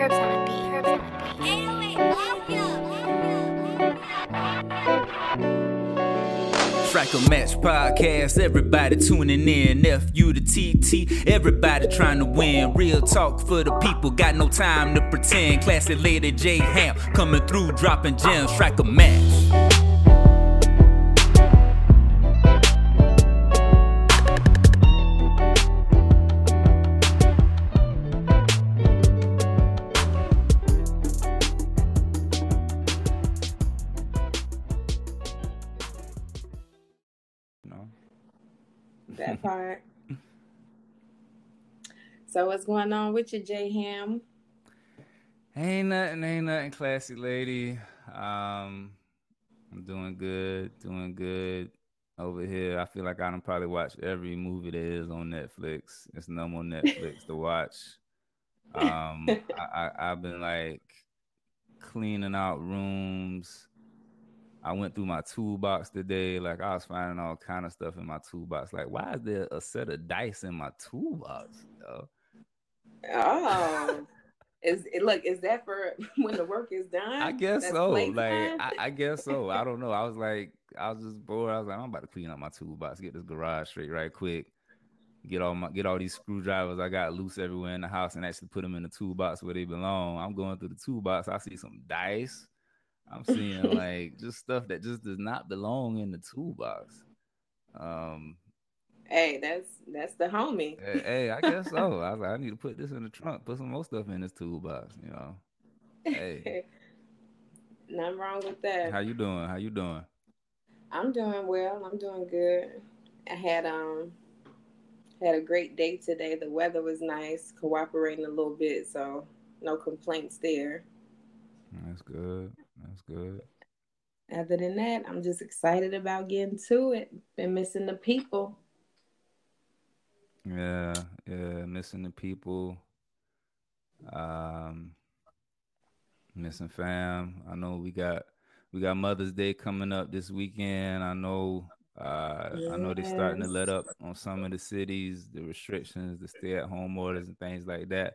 Herbs on the beat. Herbs on the beat. A match podcast, everybody tuning in. F U to TT, everybody trying to win. Real talk for the people, got no time to pretend. Klassi Ladi J Ham coming through, dropping gems. A match. So what's going on with you, J Ham? ain't nothing, ain't nothing, Klassi Ladi. Um, I'm doing good, doing good over here. I feel like I don't probably watch every movie there is on Netflix. It's no more Netflix to watch. Um, I, I, I've been like cleaning out rooms. I went through my toolbox today. Like I was finding all kind of stuff in my toolbox. Like, why is there a set of dice in my toolbox? Yo? Oh, is it look? Is that for when the work is done? I guess That's so. Like I, I guess so. I don't know. I was like, I was just bored. I was like, I'm about to clean up my toolbox, get this garage straight right quick, get all my get all these screwdrivers I got loose everywhere in the house, and actually put them in the toolbox where they belong. I'm going through the toolbox. I see some dice. I'm seeing like just stuff that just does not belong in the toolbox. Um, hey, that's that's the homie. hey, hey, I guess so. I was like, I need to put this in the trunk, put some more stuff in this toolbox. You know. Hey, Nothing wrong with that. how you doing? How you doing? I'm doing well. I'm doing good. I had um had a great day today. The weather was nice, cooperating a little bit, so no complaints there. That's good. That's good. Other than that, I'm just excited about getting to it. Been missing the people. Yeah, yeah, missing the people. Um missing fam. I know we got we got Mother's Day coming up this weekend. I know uh I know they're starting to let up on some of the cities, the restrictions, the stay at home orders and things like that.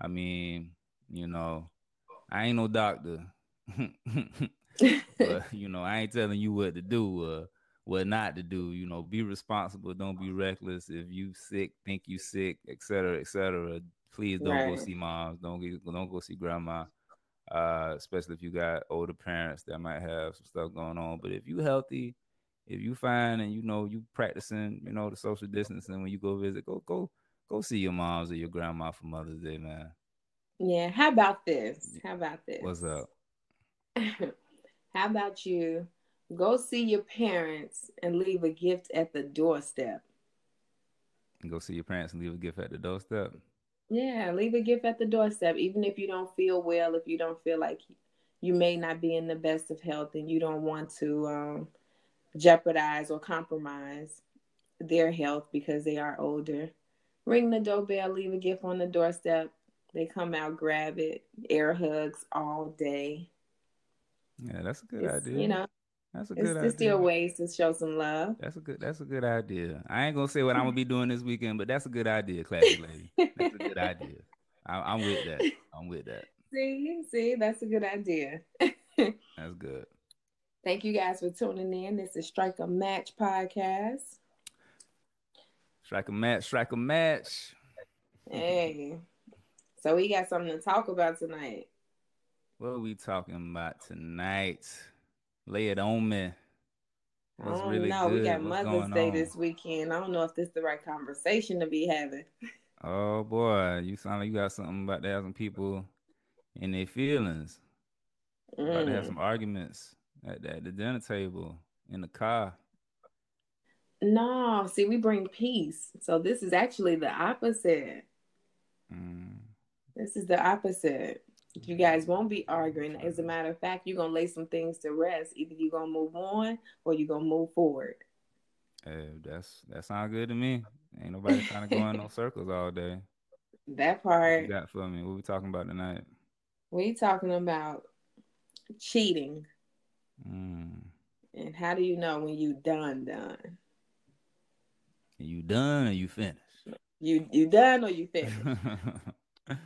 I mean, you know, I ain't no doctor. but you know, I ain't telling you what to do, uh, what not to do. You know, be responsible. Don't be reckless. If you sick, think you sick, et cetera, et cetera. Please don't go see moms. Don't get, don't go see grandma. Uh, especially if you got older parents that might have some stuff going on. But if you healthy, if you fine and you know you practicing, you know the social distancing when you go visit, go go go see your moms or your grandma for Mother's Day, man. yeah, how about this? How about this? What's up? How about you go see your parents and leave a gift at the doorstep? Go see your parents and leave a gift at the doorstep. Yeah, leave a gift at the doorstep, even if you don't feel well, if you don't feel like you may not be in the best of health and you don't want to um, jeopardize or compromise their health because they are older. Ring the doorbell, leave a gift on the doorstep. They come out, grab it, air hugs all day. Yeah, that's a good It's, idea. you know, that's a it's, good it's idea. ways to show some love. That's a good. That's a good idea. I ain't gonna say what I'm gonna be doing this weekend, but that's a good idea, Klassi Ladi. That's a good idea. I, I'm with that. I'm with that. See, see, that's a good idea. That's good. Thank you guys for tuning in. This is Strike a Match podcast. Strike a match. Strike a match. Hey, so we got something to talk about tonight. What are we talking about tonight? Lay it on me. I don't really know. We got What's Mother's Day on? this weekend. I don't know if this is the right conversation to be having. Oh boy, you sound like you got something about to have some people in their feelings. About to have Mm. some arguments at the, at the dinner table in the car. No, see, we bring peace. So this is actually the opposite. Mm. This is the opposite. You guys won't be arguing. As a matter of fact, you're gonna lay some things to rest. Either you're gonna move on or you're gonna move forward. Hey, that's that sounds good to me. Ain't nobody trying to go in no circles all day. That What part. you got for me? What we talking about tonight? We talking about cheating Mm. and how do you know when you done done? You done or you finished? You you done or you finished?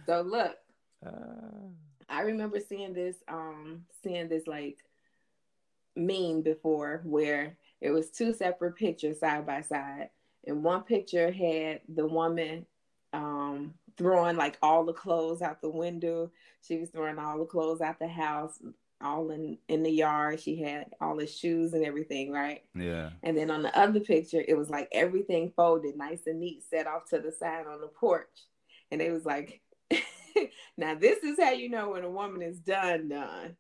so look, Uh, I remember seeing this um seeing this like meme before where it was two separate pictures side by side. And one picture had the woman um throwing like all the clothes out the window. She was throwing all the clothes out the house, all in in the yard. She had all the shoes and everything, right? yeah. And then on the other picture, it was like everything folded nice and neat, set off to the side on the porch. And it was like, now this is how you know when a woman is done, done.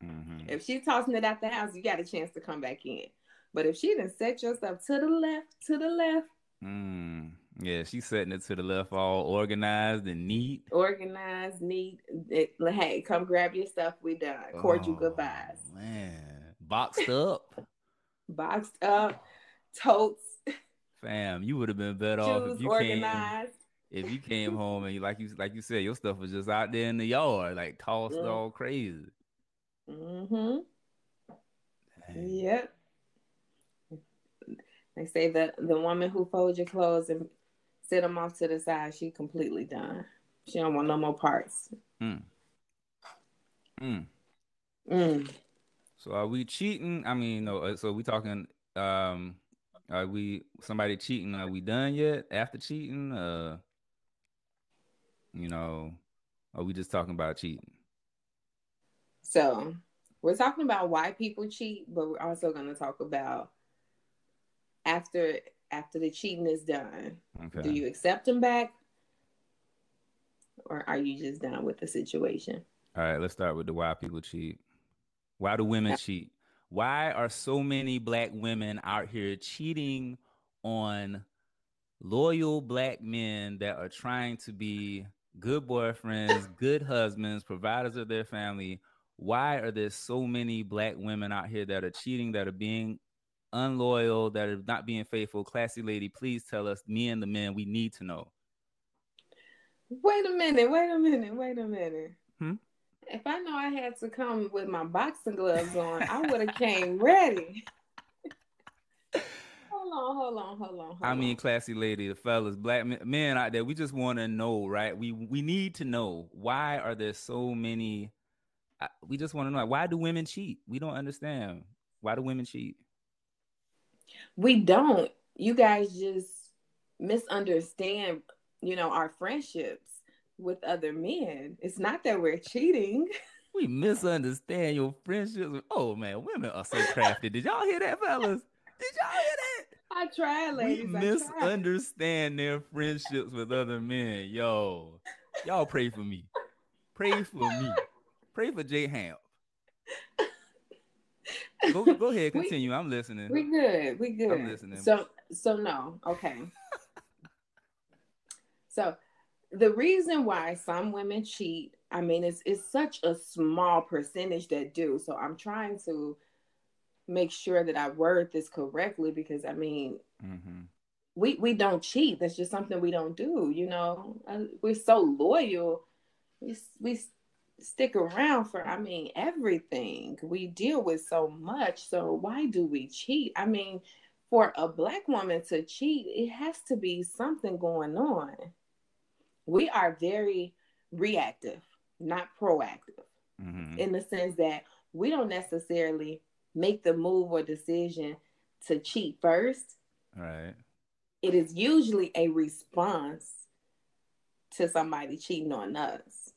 hmm If she's tossing it out the house, you got a chance to come back in. But if she didn't set yourself to the left, to the left, Mm. Yeah, she's setting it to the left, all organized and neat. organized, neat, it, hey, come grab your stuff. We done. Cordial Oh, goodbyes. Man, boxed up, Boxed up, totes, fam. You would have been better off if you came organized. If you came home and you like you like you said your stuff was just out there in the yard, like tossed Mm. all crazy. Mm-hmm. Dang. Yep. They say that the woman who folds your clothes and sit them off to the side, she completely done. She don't want no more parts. Mm. Mm. Mm. So are we cheating? I mean, no. uh, So we talking? Um, are we somebody cheating? Are we done yet? After cheating, uh, you know, are we just talking about cheating? So we're talking about why people cheat, but we're also going to talk about after after the cheating is done. Okay. Do you accept them back, or are you just done with the situation? All right, let's start with the why people cheat. Why do women cheat? Why are so many black women out here cheating on loyal black men that are trying to be good boyfriends, good husbands, providers of their family? Why are there so many black women out here that are cheating, that are being unloyal, that are not being faithful? Klassi Ladi, please tell us, me and the men, we need to know. Wait a minute, wait a minute, wait a minute. Hmm? If I know I had to come with my boxing gloves on, I would have came ready. Hold on, hold on, hold on. Hold I mean, Klassi Ladi, the fellas, black men, men out there, we just want to know, right? We we need to know why are there so many? I- We just want to know why do women cheat? We don't understand why do women cheat. we don't. You guys just misunderstand, you know, our friendships with other men. It's not that we're cheating. We misunderstand your friendships. Oh man, women are so crafty. Did y'all hear that, fellas? Did y'all hear that? I We ladies. I tried. misunderstand their friendships with other men. Yo, y'all pray for me. Pray for me. Pray for Jay Ham. Go go ahead, We- continue. I'm listening. We good. We good. I'm listening. So so no. Okay. so the reason why some women cheat, I mean, it's it's such a small percentage that do. So I'm trying to make sure that I word this correctly because I mean, hmm we we don't cheat. That's just something we don't do. You know, Uh, we're so loyal. We we stick around for I mean everything. We deal with so much. So why do we cheat? I mean, for a black woman to cheat, it has to be something going on. We are very reactive, not proactive hmm in the sense that we don't necessarily make the move or decision to cheat first Right. it is usually a response to somebody cheating on us.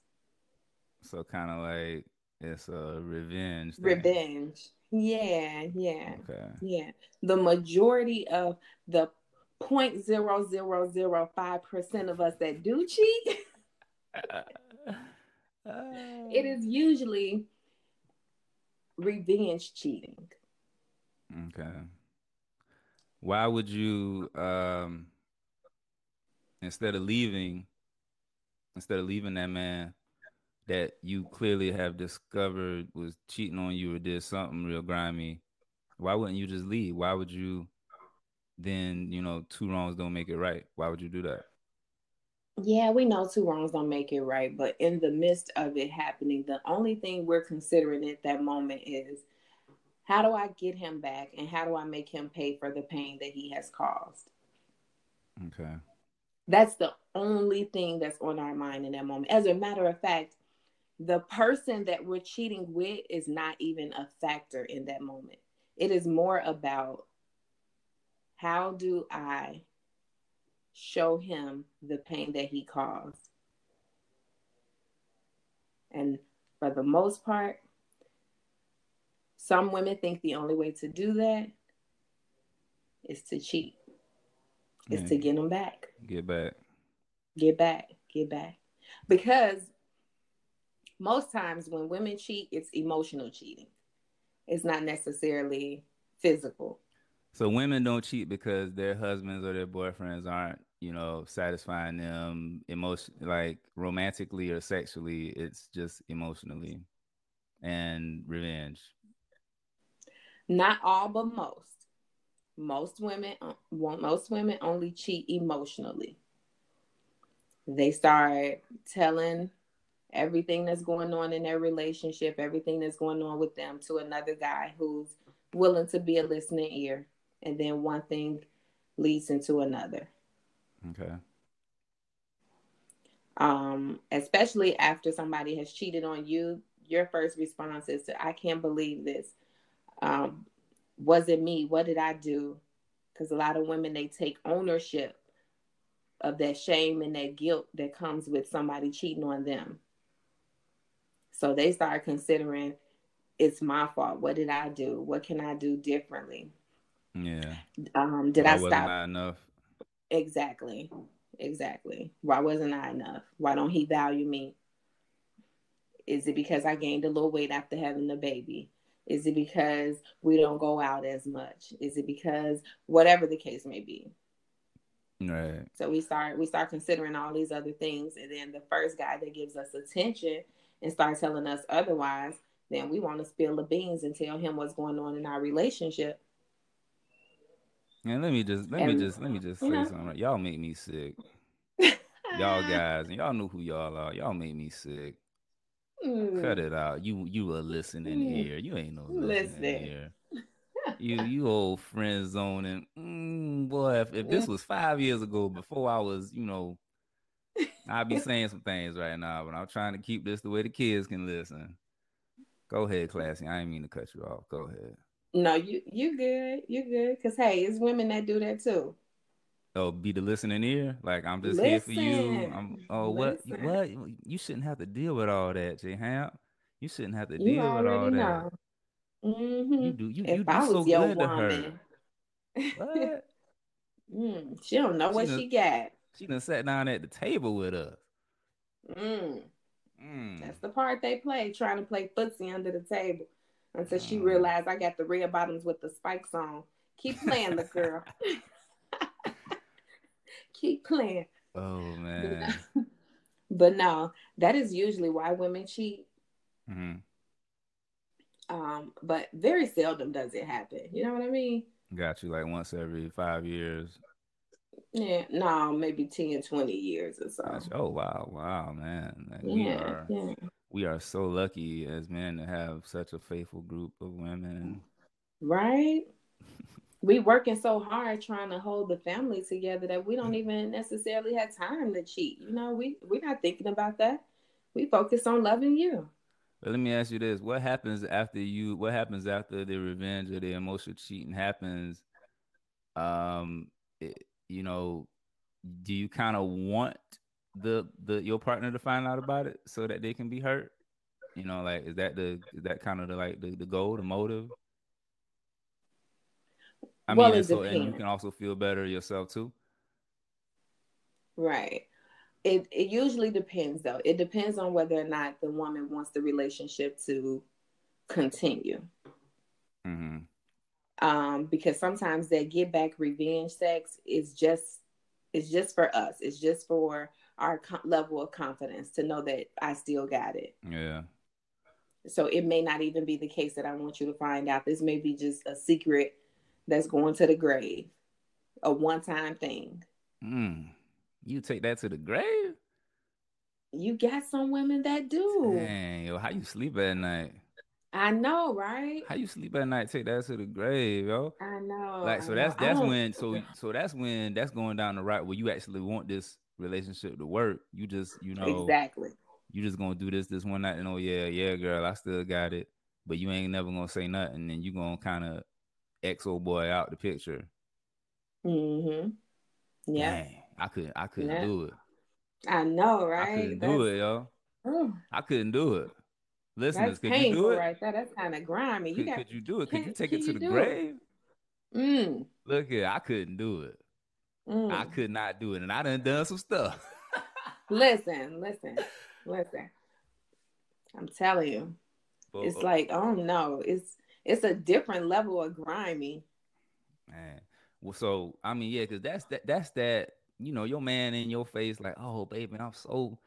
So kind of like it's a revenge. thing. Revenge. Yeah, yeah, Okay. yeah. The majority of the 0.0005% of us that do cheat, it is usually revenge cheating. Okay. Why would you um instead of leaving instead of leaving that man that you clearly have discovered was cheating on you or did something real grimy, why wouldn't you just leave? Why would you then, you know, two wrongs don't make it right? Why would you do that? Yeah, we know two wrongs don't make it right, but in the midst of it happening, the only thing we're considering at that moment is how do I get him back and how do I make him pay for the pain that he has caused? Okay. That's the only thing that's on our mind in that moment. As a matter of fact, the person that we're cheating with is not even a factor in that moment. It is more about how do I show him the pain that he caused? And for the most part, some women think the only way to do that is to cheat, is to get them back, Get back. get back, get back. Because most times when women cheat, it's emotional cheating, it's not necessarily physical. So women don't cheat because their husbands or their boyfriends aren't, you know, satisfying them emotion like romantically or sexually. It's just emotionally and revenge. Not all, but most. Most women, uh, most women only cheat emotionally. They start telling everything that's going on in their relationship, everything that's going on with them to another guy who's willing to be a listening ear. And then one thing leads into another. Okay. Um, especially after somebody has cheated on you, your first response is to, I can't believe this. Um, was it me? What did I do? Because a lot of women they take ownership of that shame and that guilt that comes with somebody cheating on them. So they start considering it's my fault. What did I do? What can I do differently? Yeah. Um, did I wasn't stop? I enough? Exactly. Exactly. Why wasn't I enough? Why don't he value me? Is it because I gained a little weight after having the baby? Is it because we don't go out as much? Is it because whatever the case may be? Right. So we start we start considering all these other things, and then the first guy that gives us attention and starts telling us otherwise, then we want to spill the beans and tell him what's going on in our relationship. And let me just let me just let me just say know. something. right? Y'all make me sick. Y'all guys, and y'all know who y'all are. Y'all make me sick. Mm. Cut it out. You you a listening Mm. ear. You ain't no listening Listen. ear. You you old friend zoning. Mm, boy, if, if this was five years ago, before I was, you know, I'd be saying some things right now, but I'm trying to keep this the way the kids can listen. Go ahead, classy. I ain't mean to cut you off. Go ahead. No, you you good. You good. Cause hey, it's women that do that too. Oh, be the listening ear. Like I'm just here for you. I'm. Oh, what? Listen. What? You shouldn't have to deal with all that, J Ham. You shouldn't have to You deal with all that. know. hmm You do. You If you do so good to her. What? mm, she don't know She what done- she got. She done sat down at the table with us. Mm, Mm. that's the part they play, trying to play footsie under the table until she Mm. realized I got the red bottoms with the spikes on. Keep playing, the girl. Keep playing. Oh man. But no, that is usually why women cheat. hmm Um, but very seldom does it happen. You know what I mean? Got you like once every five years. Yeah, no, maybe 10, 20 years or so. Oh wow, wow, man. Like, we Yeah, are yeah. We are so lucky as men to have such a faithful group of women. Right? We working so hard trying to hold the family together that we don't even necessarily have time to cheat. You know, we we're not thinking about that. We focus on loving you. But let me ask you this: What happens after you? What happens after the revenge or the emotional cheating happens? Um, it, you know, do you kind of want the the your partner to find out about it so that they can be hurt? You know, like is that the is that kind of the like the, the goal, the motive? I Well, mean, and so and you can also feel better yourself too. Right. It it usually depends though. It depends on whether or not the woman wants the relationship to continue. hmm Um, because sometimes that get back revenge sex is just it's just for us. It's just for our co- level of confidence to know that I still got it. Yeah. So it may not even be the case that I want you to find out. This may be just a secret that's going to the grave, a one-time thing. Mm. You take that to the grave? You got some women that do. Dang, yo, how you sleep at night? I know, right? How you sleep at night? Take that to the grave, yo. I know. Like so that's. That's when so so that's when that's going down the right where you actually want this relationship to work. You just you know exactly. you just gonna do this this one night and oh yeah yeah girl I still got it, but you ain't never gonna say nothing and you gonna kind of X old boy out the picture. Mm-hmm. Yeah, I couldn't I couldn't Yeah. do it. I know, right? I couldn't do it, yo. Ooh, I couldn't do it. Listeners, that's could you do it? right there. That's kind of grimy. You Could, got could you do it? Could you take it to the do it? grave? mm, Look here, I couldn't do it. Mm. I could not do it, and I done done some stuff. Listen, listen, listen. I'm telling you, But, it's uh, like, oh no, it's it's a different level of grimy. Man. Well, so I mean, yeah, because that's that that's that, you know, your man in your face, like, oh baby, I'm so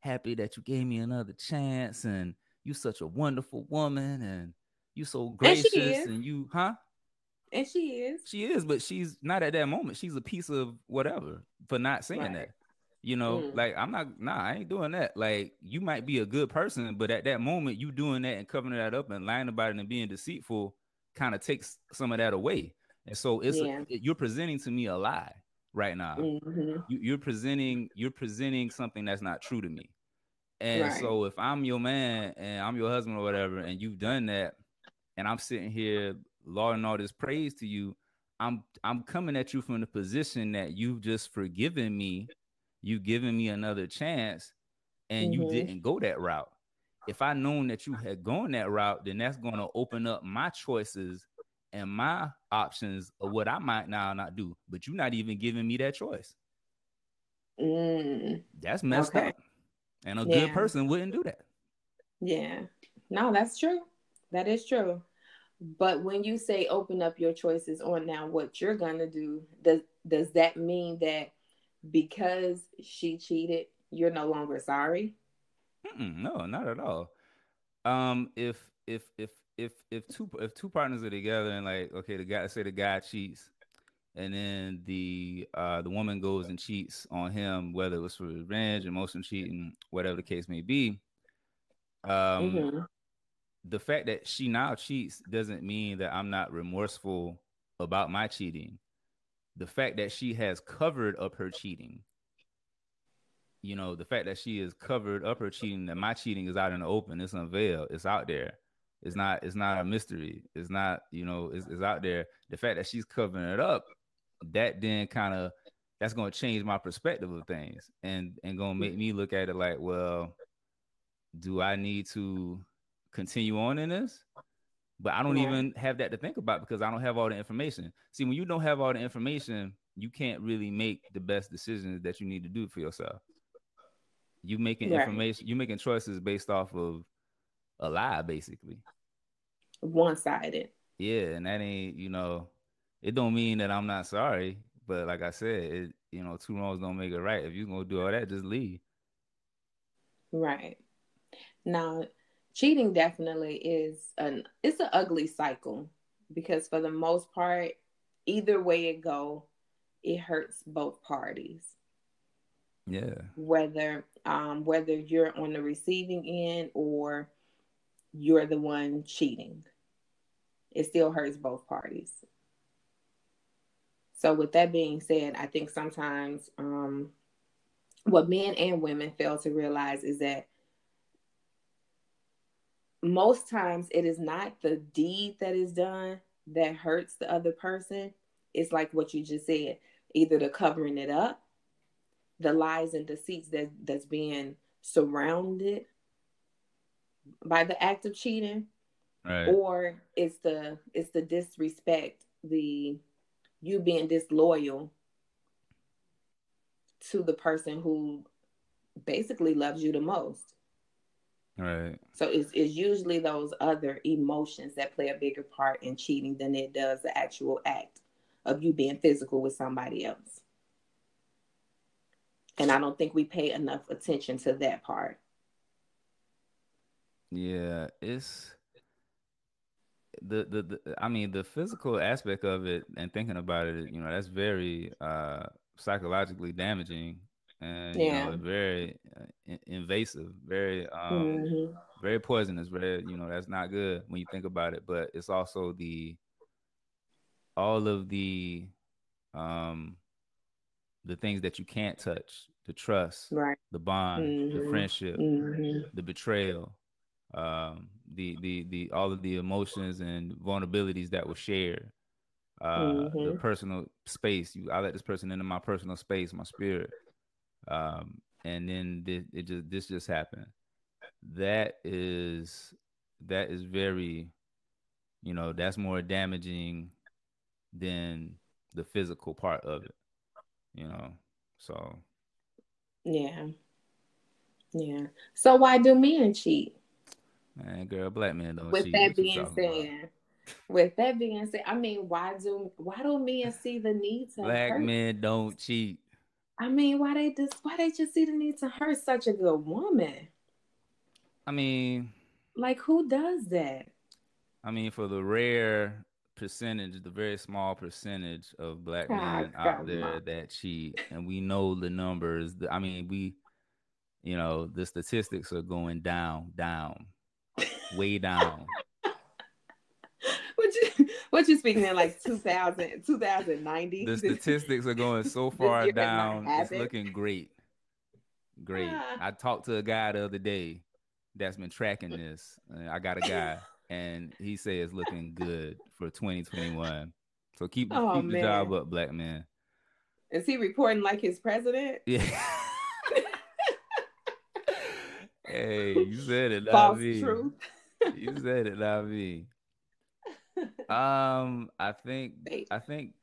happy that you gave me another chance and you such a wonderful woman and you so gracious is. and you huh? And she is. She is, but she's not at that moment. She's a piece of whatever for not saying Right. that. You know, Mm. like I'm not nah, I ain't doing that. Like you might be a good person, but at that moment you doing that and covering that up and lying about it and being deceitful kind of takes some of that away. And so it's Yeah. it- you're presenting to me a lie right now. hmm You, you're presenting you're presenting something that's not true to me. And Right. so if I'm your man and I'm your husband or whatever, and you've done that, and I'm sitting here lauding all this praise to you, I'm I'm coming at you from the position that you've just forgiven me, you've given me another chance, and you Mhm. didn't go that route. If I known that you had gone that route, then that's going to open up my choices and my options of what I might now not do. But you're not even giving me that choice. Mm, That's messed Okay. up. And a good person wouldn't do that. yeah. No, that's true. That is true. But when you say open up your choices on now what you're gonna do, does does that mean that because she cheated, you're no longer sorry? Mm-mm, no, not at all. Um, if if if if if two if two partners are together and like okay, the guy say the guy cheats, and then the uh the woman goes and cheats on him, whether it was for revenge, emotional cheating, whatever the case may be. Um, Mhm. The fact that she now cheats doesn't mean that I'm not remorseful about my cheating. The fact that she has covered up her cheating, you know, the fact that she has covered up her cheating, that my cheating is out in the open, it's unveiled, it's out there. It's not, it's not a mystery. It's not, you know, it's, it's out there. The fact that she's covering it up, that then kind of that's gonna change my perspective of things and and gonna make me look at it like, well, do I need to continue on in this? But I don't Right. even have that to think about because I don't have all the information. See, when you don't have all the information, you can't really make the best decisions that you need to do for yourself. You making information, you making choices based off of a lie, basically. One sided. Yeah, and that ain't, you know, it don't mean that I'm not sorry, but like I said, it, you know, two wrongs don't make it right. If you're gonna do all that, just leave. Right. Now, cheating definitely is an it's an ugly cycle because for the most part, either way it go, it hurts both parties. Yeah. Whether um whether you're on the receiving end or you're the one cheating. It still hurts both parties. So with that being said, I think sometimes um what men and women fail to realize is that most times it is not the deed that is done that hurts the other person. It's like what you just said, either the covering it up, the lies and deceits that that's being surrounded by the act of cheating, Right. or it's the it's the disrespect, the you being disloyal to the person who basically loves you the most. Right. So it's, it's usually those other emotions that play a bigger part in cheating than it does the actual act of you being physical with somebody else. And I don't think we pay enough attention to that part. Yeah, it's the, the the I mean the physical aspect of it and thinking about it, you know, that's very uh psychologically damaging and you know, very uh, invasive, very um, Mhm. very poisonous. Very, you know, that's not good when you think about it. But it's also the all of the um the things that you can't touch, the trust, Right. the bond, the Mhm. friendship, Mhm. the betrayal, um, the the the all of the emotions and vulnerabilities that were shared, uh, the Mhm. personal space. You, I let this person into my personal space, my spirit, um, and then this, it just this just happened. That is that is very, you know, that's more damaging than the physical part of it. You know, so Yeah. Yeah. So why do men cheat? man, girl, black men don't With cheat. that What being about? said, with that being said, I mean, why do why do men see the need to Black hurt? men don't cheat. I mean, why they just why they just see the need to hurt such a good woman? I mean, Like who does that? I mean, for the rare percentage, the very small percentage of black men out come there that cheat, and we know the numbers. I mean, we, you know, the statistics are going down, down, way down. What you speaking in like 2000, 2090? The statistics are going so far not down. It's looking great, great. Ah. I talked to a guy the other day that's been tracking this. I got a guy, and he says it's looking good for 2021. So keep Oh, keep the job up, black man. Is he reporting like his president? Yeah. hey, you said it, not False me. truth. You said it, not me. Um, I think I think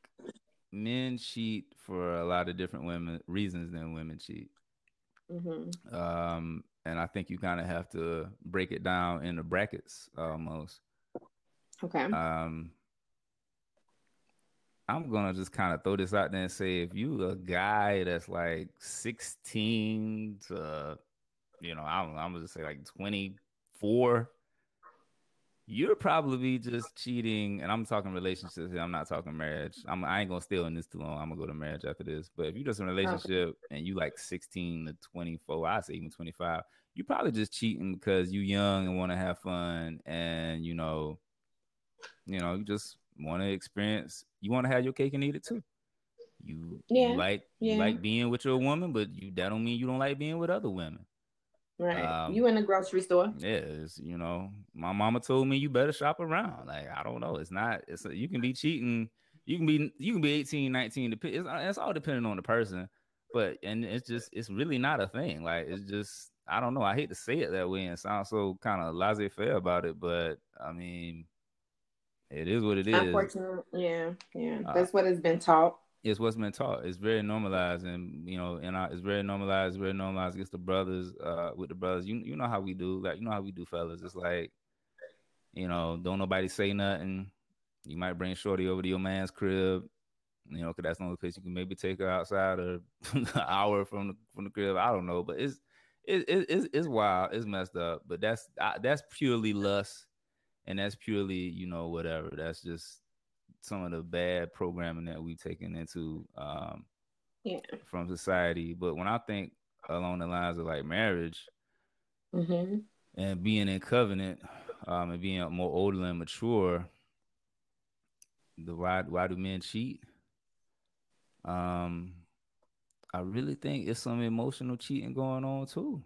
men cheat for a lot of different women reasons than women cheat. hmm Um, and I think you kind of have to break it down into brackets almost. Okay. Um, I'm gonna just kind of throw this out there and say if you a guy that's like 16 to, you know, I'm, I'm gonna just say like 24, you're probably just cheating. And I'm talking relationships here. I'm not talking marriage. I'm I ain't gonna stay on this too long. I'm gonna go to marriage after this. But if you're just in a oh. relationship and you like 16 to 24, I say even 25, you probably just cheating because you young and want to have fun and you know you know, you just want to experience. You want to have your cake and eat it too. You, Yeah, you like you yeah. like being with your woman, but you that don't mean you don't like being with other women. Right. um, you in the grocery store? Yeah, it's, you know, my mama told me you better shop around. Like I don't know, it's not. It's you can be cheating. You can be you can be 18, 19. It's, it's all depending on the person. But and it's just it's really not a thing. Like it's just I don't know. I hate to say it that way and sound so kind of laissez faire about it, but I mean, it is what it is. Unfortunately, yeah, yeah. Uh, That's what has been taught. It's what's been taught. It's very normalized, and you know, and it's very normalized. Very normalized against the brothers. Uh, with the brothers, you you know how we do. Like you know how we do, fellas. It's like, you know, don't nobody say nothing. You might bring Shorty over to your man's crib, you know, because that's the only place you can maybe take her outside or an hour from the from the crib. I don't know, but it's it, it, it's it's wild. It's messed up. But that's I, that's purely lust, and that's purely you know whatever. That's just some of the bad programming that we've taken into um Yeah. from society. But when I think along the lines of like marriage hmm and being in covenant, um, and being more older and mature, the why why do men cheat? Um, I really think it's some emotional cheating going on too.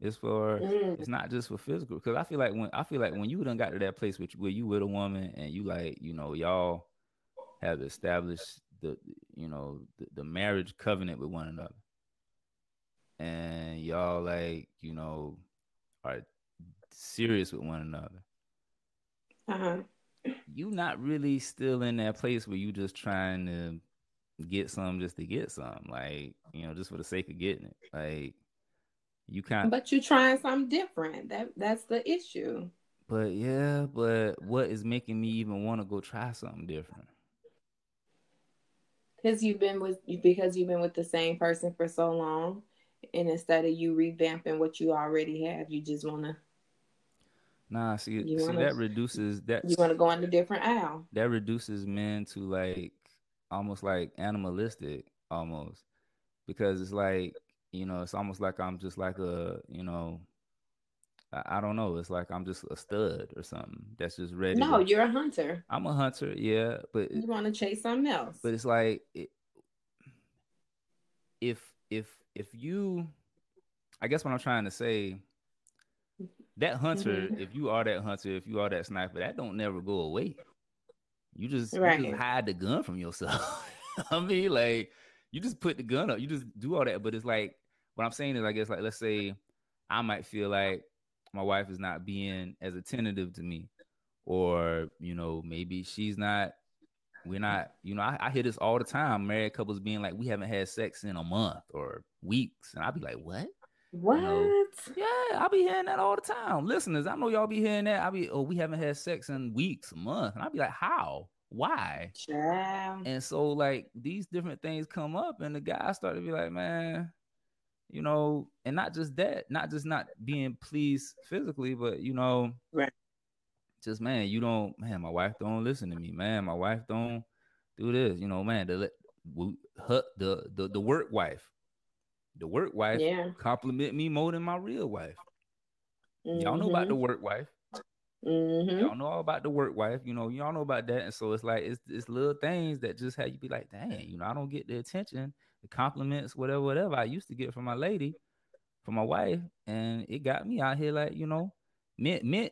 It's for Mm. it's not just for physical because I feel like when I feel like when you done got to that place with where you with a woman and you like you know y'all have established the you know the, the marriage covenant with one another and y'all like you know are serious with one another Uh-huh. you not really still in that place where you just trying to get some just to get some like you know just for the sake of getting it like you kind But you're trying something different. That that's the issue. but yeah but what is making me even want to go try something different Because you've been with because you've been with the same person for so long. And instead of you revamping what you already have, you just wanna nah see, You see wanna- that reduces that you wanna go in a different aisle. that reduces men to like almost like animalistic almost because it's like you know, it's almost like I'm just like a, you know, I, I don't know. It's like I'm just a stud or something that's just ready. No, to- you're a hunter. I'm a hunter, yeah, but You want to chase something else. but it's like it, if if if you i guess what i'm trying to say that hunter Mhm. if you are that hunter if you are that sniper that don't never go away you just, you just hide the gun from yourself i mean like you just put the gun up you just do all that but it's like what i'm saying is i guess like let's say i might feel like my wife is not being as attentive to me. Or you know maybe she's not we're not you know I, I hear this all the time married couples being like we haven't had sex in a month or weeks. And i'll be like what? What? yeah i'll be hearing that all the time. Listeners i know y'all be hearing that. I'll be oh we haven't had sex in weeks a month and i'll be like how? Why? Child. and so like these different things come up and the guys start to be like man you know and not just that not just not being pleased physically but you know Right. just man you don't man my wife don't listen to me man my wife don't do this you know man the the the, the, the work wife the work wife Yeah. compliment me more than my real wife y'all know about the work wife Mm-hmm. Y'all know all about the work wife, you know, y'all know about that. And so it's like it's it's little things that just have you be like, dang, you know, I don't get the attention, the compliments, whatever, whatever I used to get from my lady, from my wife. And it got me out here like, you know, men, men,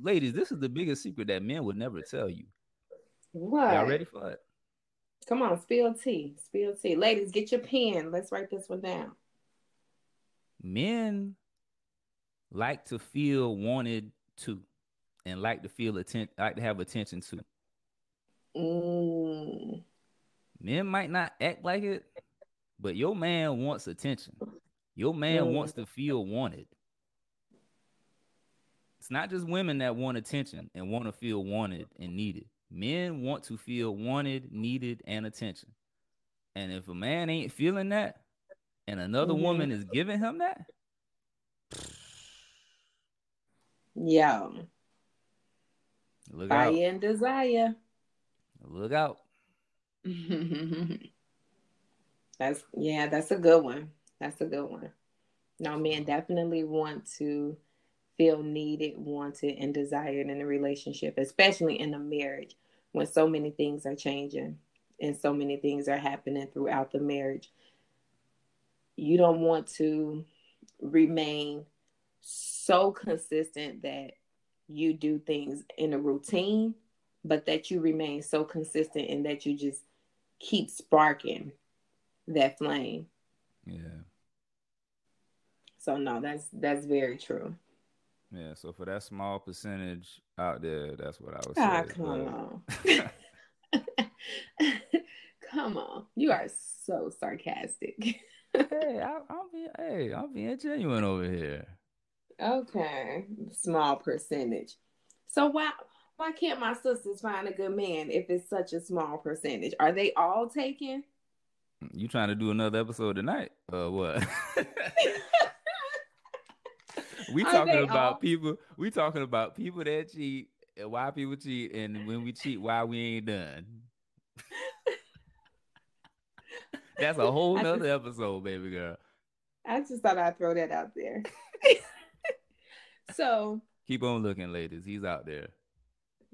ladies, this is the biggest secret that men would never tell you. What? Y'all ready for it? Come on, spill tea. Spill tea. Ladies, get your pen. Let's write this one down. Men like to feel wanted to and like to feel attention like to have attention to. Mm. Men might not act like it, but your man wants attention. Your man wants to feel wanted. It's not just women that want attention and want to feel wanted and needed. Men want to feel wanted, needed, and attention. And if a man ain't feeling that, and another Mhm. woman is giving him that, yeah. look out. Fire and desire. Look out. that's yeah, that's a good one. That's a good one. No, men definitely want to feel needed, wanted, and desired in a relationship, especially in a marriage when so many things are changing and so many things are happening throughout the marriage. You don't want to remain so consistent that you do things in a routine, but that you remain so consistent and that you just keep sparking that flame. Yeah. So no, that's that's very true. Yeah. So for that small percentage out there, that's what I would Ah, say. come but- on. come on. You are so sarcastic. hey, I, I'm being hey, I'm being genuine over here. okay. Small percentage. So why why can't my sisters find a good man if it's such a small percentage? Are they all taken? You trying to do another episode tonight? Uh, what? we talking about all- people. We talking about people that cheat and why people cheat, and when we cheat, why we ain't done. That's a whole nother episode, baby girl. I just thought I'd throw that out there. so Keep on looking, ladies. He's out there.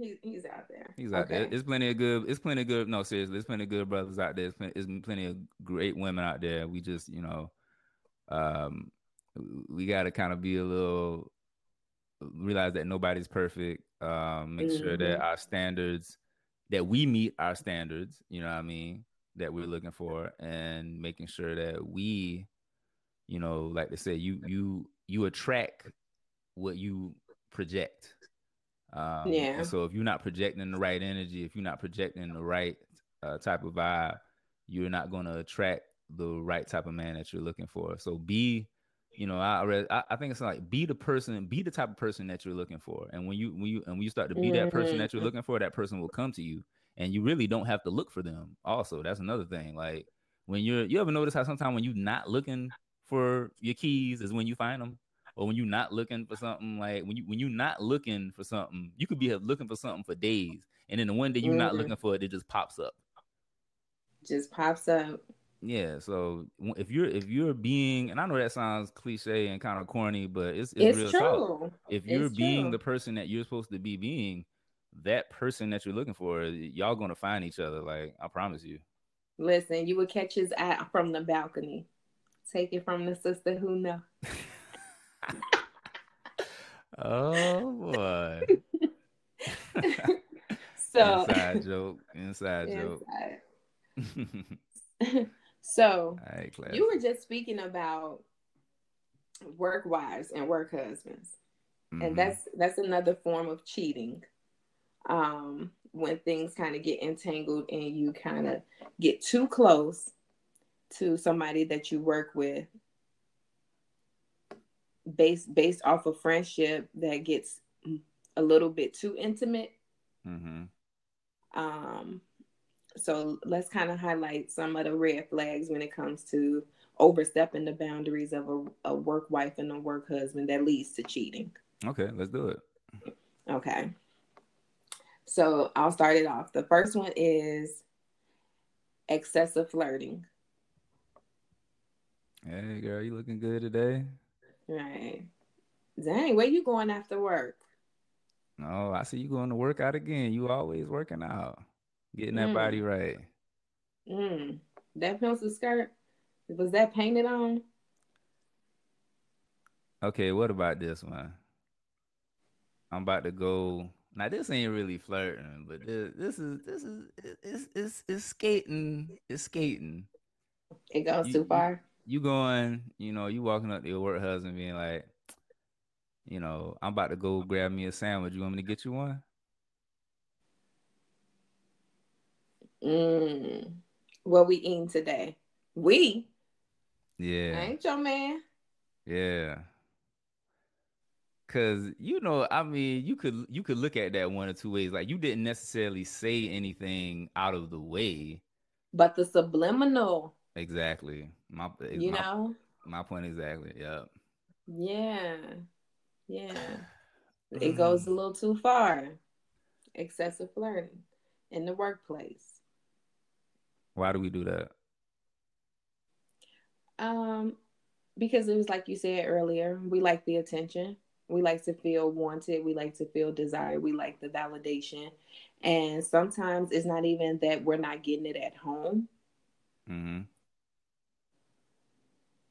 He, he's out there. He's out there. Okay. It's plenty of good. It's plenty of good. No, seriously, there's plenty of good brothers out there. There's plenty, there's plenty of great women out there. We just, you know, um, we got to kind of be a little realize that nobody's perfect. Um, make sure that Mhm. our standards that we meet our standards. You know what I mean? That we're looking for, and making sure that we, you know, like they say, you you you attract what you project. Um, Yeah. So if you're not projecting the right energy, if you're not projecting the right uh, type of vibe, you're not going to attract the right type of man that you're looking for. So be, you know, I read, I, I think it's like be the person, be the type of person that you're looking for. And when you when you and when you start to be that person that you're Mhm. looking for, that person will come to you, and you really don't have to look for them. Also, that's another thing. Like when you're, you ever notice how sometimes when you're not looking for your keys is when you find them or when you're not looking for something like when you when you're not looking for something you could be looking for something for days and then the one day you're not Mhm. looking for it it just pops up Just pops up. Yeah, so if you're if you're being, and I know that sounds cliche and kind of corny, but it's it's, It's real true. talk. If you're It's being true. the person that you're supposed to be being, that person that you're looking for, y'all gonna find each other. Like I promise you. Listen, you would catch his eye from the balcony. Take it from the sister who know. Oh boy. So inside joke. Inside joke. so right, you were just speaking about work wives and work husbands. Mhm. and that's that's another form of cheating um when things kind of get entangled and you kind of get too close to somebody that you work with based based off of friendship that gets a little bit too intimate Mhm. um so let's kind of highlight some of the red flags when it comes to overstepping the boundaries of a, a work wife and a work husband that leads to cheating Okay, let's do it. Okay. So I'll start it off. The first one is excessive flirting. Hey girl, you looking good today? Right. Dang, where you going after work? No, I see you going to work out again. You always working out, getting that Mm. body right. Mm. That pencil skirt, was that painted on? Okay, what about this one? I'm about to go. Now this ain't really flirting, but this, this is this is it's it's it's skating. It's skating. It goes You- too far. You going, you know, you walking up to your work husband being like, you know, I'm about to go grab me a sandwich. You want me to get you one? Mm. What we eating today? We? Yeah. Ain't your man. Yeah. Cause you know, I mean, you could you could look at that one or two ways. Like you didn't necessarily say anything out of the way. But the subliminal, Exactly. My you my, know? my point exactly. Yeah. Yeah. Yeah. It goes a little too far. Excessive flirting in the workplace. Why do we do that? Um, because it was like you said earlier, we like the attention. We like to feel wanted. We like to feel desired. We like the validation. And sometimes it's not even that we're not getting it at home. hmm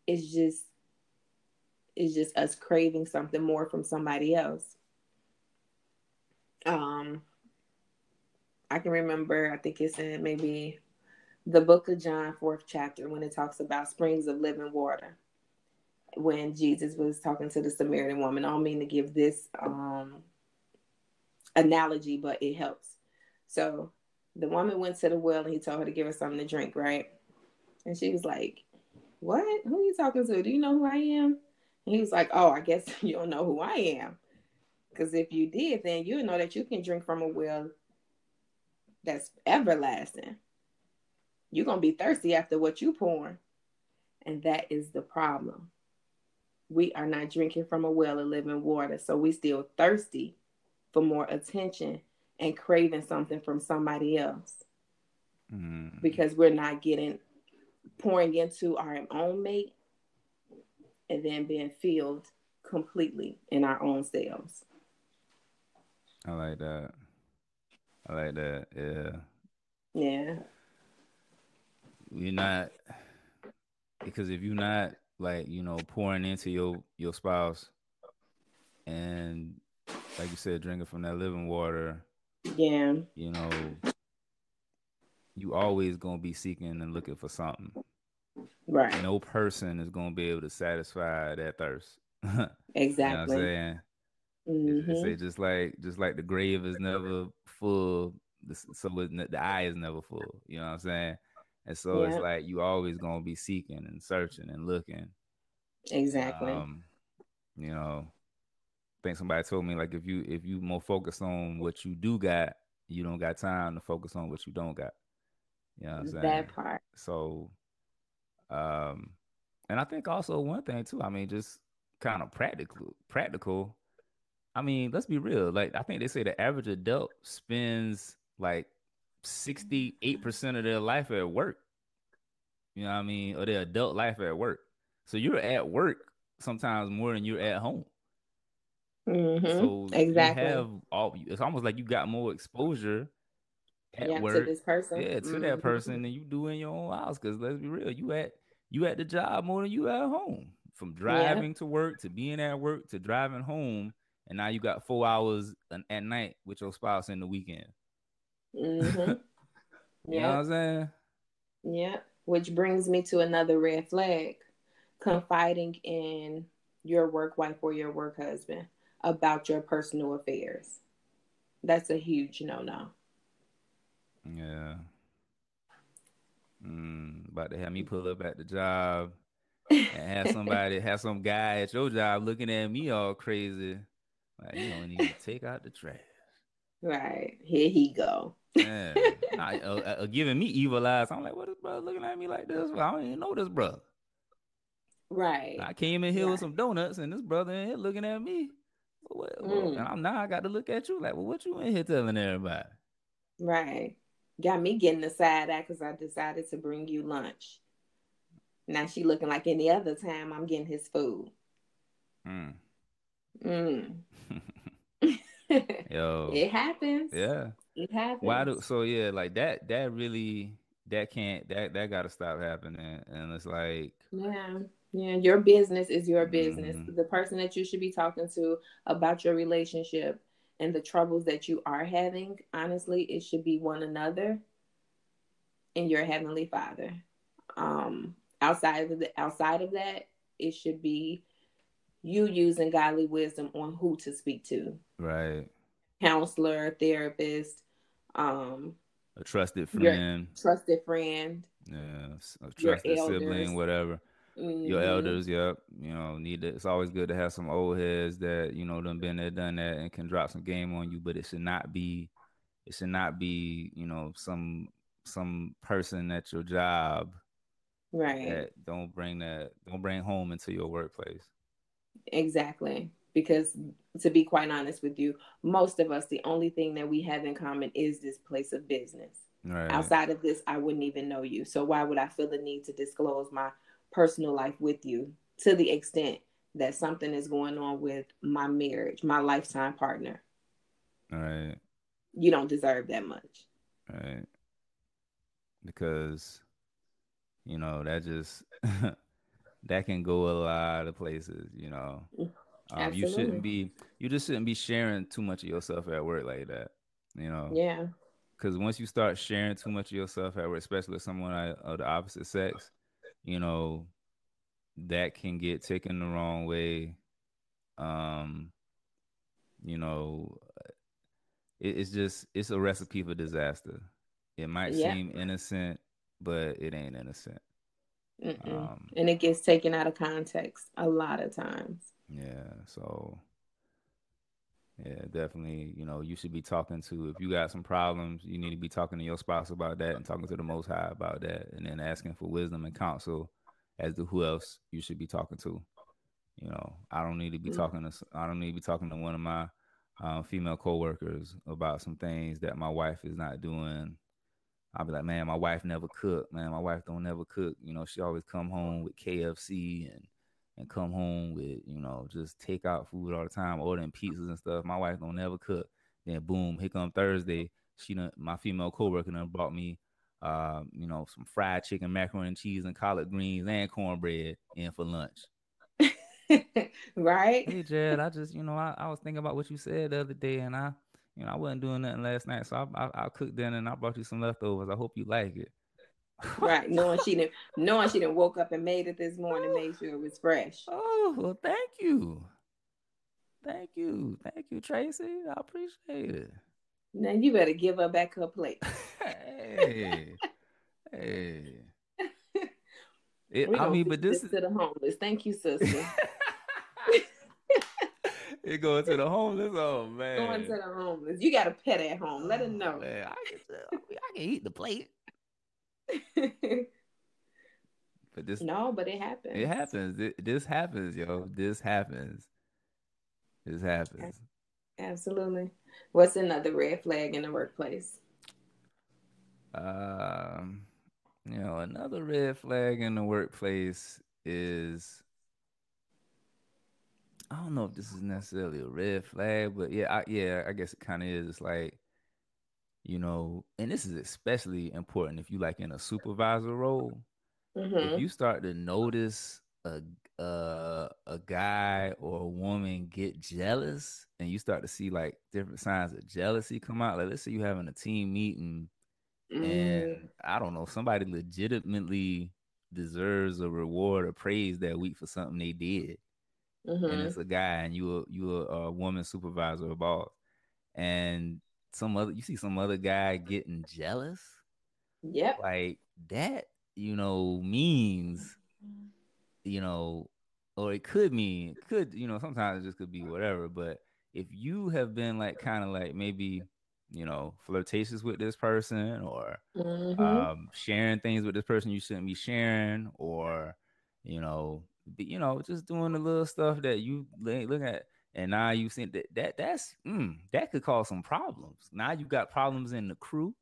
It's just it's just us craving something more from somebody else. Um I can remember, I think it's in maybe the book of John, fourth chapter, when it talks about springs of living water. When Jesus was talking to the Samaritan woman, I don't mean to give this um, analogy, but it helps. So the woman went to the well and he told her to give her something to drink, right? And she was like, What? Who are you talking to? Do you know who I am? And he was like, Oh, I guess you don't know who I am. Because if you did, then you know that you can drink from a well that's everlasting. You're gonna be thirsty after what you pour. And that is the problem. We are not drinking from a well of living water. So we still thirsty for more attention and craving something from somebody else hmm because we're not getting pouring into our own mate and then being filled completely in our own selves. I like that. I like that. Yeah. Yeah. You're not because if you're not like, you know, pouring into your your spouse and like you said, drinking from that living water, Yeah. you know, you always gonna be seeking and looking for something. Right. No person is gonna be able to satisfy that thirst. you know what I'm Exactly. saying? It- Mhm. It say just like just like the grave is never full, the- so it, the eye is never full. You know what I'm saying? And so it's like you always gonna be seeking and searching and looking. Exactly. Um, you know, I think somebody told me like if you if you more focus on what you do got, you don't got time to focus on what you don't got. You know what I'm saying? that part. So, um, and I think also one thing too. I mean, just kind of practical. Practical. I mean, let's be real. Like I think they say the average adult spends like sixty eight percent of their life at work. You know what I mean? Or their adult life at work. So you're at work sometimes more than you're at home. Mm-hmm. So exactly. you have all. It's almost like you got more exposure at yeah, work. to this person. Yeah, to Mhm. that person and you do in your own house. Because let's be real, you at you at the job more than you at home. From driving to work to being at work to driving home, and now you got four hours at night with your spouse in the weekend. Mhm. You know what yeah, I'm saying? yeah. Which brings me to another red flag: confiding in your work wife or your work husband about your personal affairs. That's a huge no-no. Yeah. Mm, about to have me pull up at the job and have somebody, have some guy at your job looking at me all crazy. Like, you don't need to take out the trash. right here he go. Yeah. I, uh, uh, giving me evil eyes. I'm like, what is brother looking at me like this? I don't even know this brother. Right. I came in here with some donuts, and this brother in here looking at me. What, what- Mm. And I'm now I got to look at you like, well, what you in here telling everybody? Right. Got me getting the side eye because I decided to bring you lunch. Now she looking like any other time I'm getting his food. Mm. Mm. Yo, it happens. yeah. It happens. Why do so? Yeah, like that. That really that can't that that got to stop happening. And it's like, Yeah. Yeah. Your business is your business. Mhm. The person that you should be talking to about your relationship and the troubles that you are having, honestly, it should be one another and your heavenly father. Um, outside of the outside of that, it should be you using godly wisdom on who to speak to. right, Counselor, therapist, um, a trusted friend, trusted friend. yeah, a trusted sibling, whatever. Your Mhm. elders, yep. You know, need to, it's always good to have some old heads that you know done been there, done that, and can drop some game on you. But it should not be, it should not be, you know, some some person at your job Right. that don't bring that, don't bring home into your workplace. Exactly. Because to be quite honest with you, most of us, the only thing that we have in common is this place of business. Right. Outside of this, I wouldn't even know you. So why would I feel the need to disclose my personal life with you to the extent that something is going on with my marriage, my lifetime partner? Right. You don't deserve that much. Right. Because, you know, that just that can go a lot of places, you know. Um, you shouldn't be you just shouldn't be sharing too much of yourself at work like that. You know. Yeah. Because once you start sharing too much of yourself at work, especially with someone of the opposite sex, you know, that can get taken the wrong way. Um, you know, it, it's just it's a recipe for disaster. It might Yeah. seem innocent, but it ain't innocent. Um, and it gets taken out of context a lot of times. Yeah, so yeah, definitely, you know, you should be talking to if you got some problems, you need to be talking to your spouse about that and talking to the most high about that and then asking for wisdom and counsel as to who else you should be talking to. You know, I don't need to be Mm. talking to I don't need to be talking to one of my um, female coworkers about some things that my wife is not doing. I'll be like, man, my wife never cook. Man, my wife don't never cook. You know, she always come home with KFC and and come home with you know just take out food all the time, ordering pizzas and stuff. My wife don't never cook. Then boom, here come Thursday. She done, my female coworker done brought me, uh, you know, some fried chicken, macaroni and cheese, and collard greens and cornbread in for lunch. right? Hey, Jed, I just you know I, I was thinking about what you said the other day, and I you know I wasn't doing nothing last night, so I I, I cooked dinner and I brought you some leftovers. I hope you like it. Right. Knowing she didn't knowing she didn't woke up and made it this morning, made sure it was fresh. Oh, well, thank you. Thank you. Thank you, Tracy. I appreciate it. Now you better give her back her plate. hey. hey. It, I mean, but this is to the homeless. Thank you, sister. it going to the homeless. Oh man. Going to the homeless. You got a pet at home. Let her Oh, know. man, I, can, I can eat the plate. But this no, but it happens. it happens. Th- This happens, yo. This happens. This happens. Absolutely. What's another red flag in the workplace? Um, you know, another red flag in the workplace is I don't know if this is necessarily a red flag, but yeah, I, yeah, I guess it kind of is. It's like, you know, and this is especially important if you like in a supervisor role. hmm If you start to notice a a a guy or a woman get jealous, and you start to see like different signs of jealousy come out. Like, let's say you having a team meeting mm and I don't know, somebody legitimately deserves a reward or praise that week for something they did, and hmm it's a guy, and you a you a, a woman supervisor or boss, and some other you see some other guy getting jealous, Yep. like that, you know, means you know, or it could mean could you know sometimes it just could be whatever, but if you have been like kind of like maybe you know flirtatious with this person or hmm um, sharing things with this person you shouldn't be sharing, or you know, you know, just doing the little stuff that you look at, and now you think that that that's mm, that could cause some problems. Now you got problems in the crew.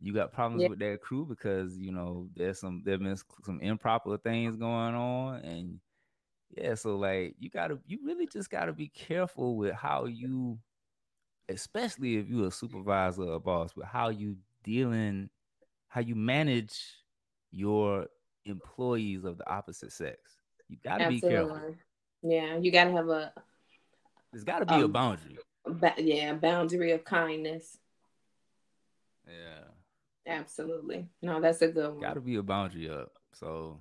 You got problems Yeah. with that crew because you know there's some there's been some improper things going on, and yeah, so like you gotta you really just gotta be careful with how you, especially if you're a supervisor or a boss, with how you dealing how you manage your employees of the opposite sex. You got to be careful. Yeah, you got to have a, There's got to be a Um, boundary. ba- yeah boundary of kindness. Yeah, Absolutely. No, that's a good one. got to be a boundary up. So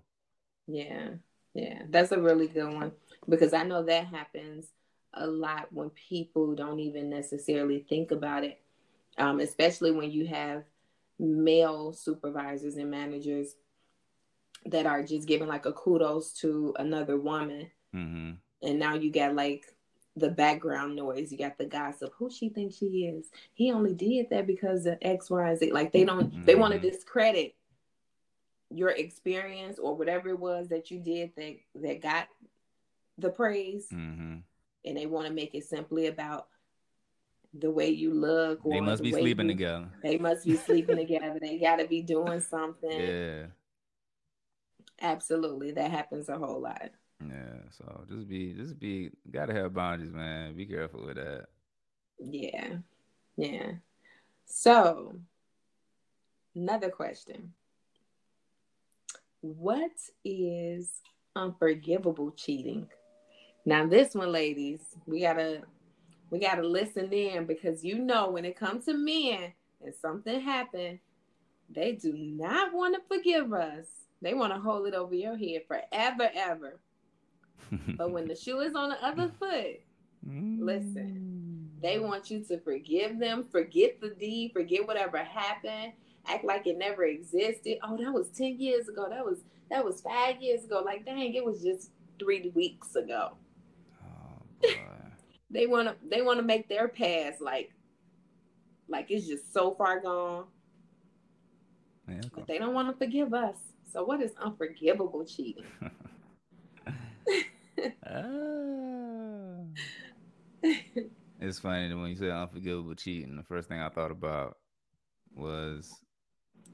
Yeah, yeah, that's a really good one because I know that happens a lot when people don't even necessarily think about it, um, especially when you have male supervisors and managers that are just giving like a kudos to another woman, hmm and now you got like the background noise, you got the gossip. Who she thinks she is? He only did that because of X, Y, Z. Like they don't, they want to discredit your experience or whatever it was that you did that that got the praise hmm and they want to make it simply about the way you look or they must the be sleeping you- together. they must be sleeping together they got to be doing something Yeah, absolutely that happens a whole lot yeah. So just be, just be, got to have boundaries, man. Be careful with that. yeah yeah so another question what is unforgivable cheating now this one ladies we gotta we gotta listen in because you know when it comes to men and something happened they do not want to forgive us they want to hold it over your head forever ever but when the shoe is on the other foot listen, they mm. want you to forgive them forget the deed forget whatever happened act like it never existed. Oh that was 10 years ago that was that was five years ago. Like dang it was just three weeks ago. Oh they want to they want to make their past like like it's just so far gone. Yeah, okay. but they don't want to forgive us. So what is unforgivable cheating Ah. It's funny when you said unforgivable cheating, the first thing I thought about was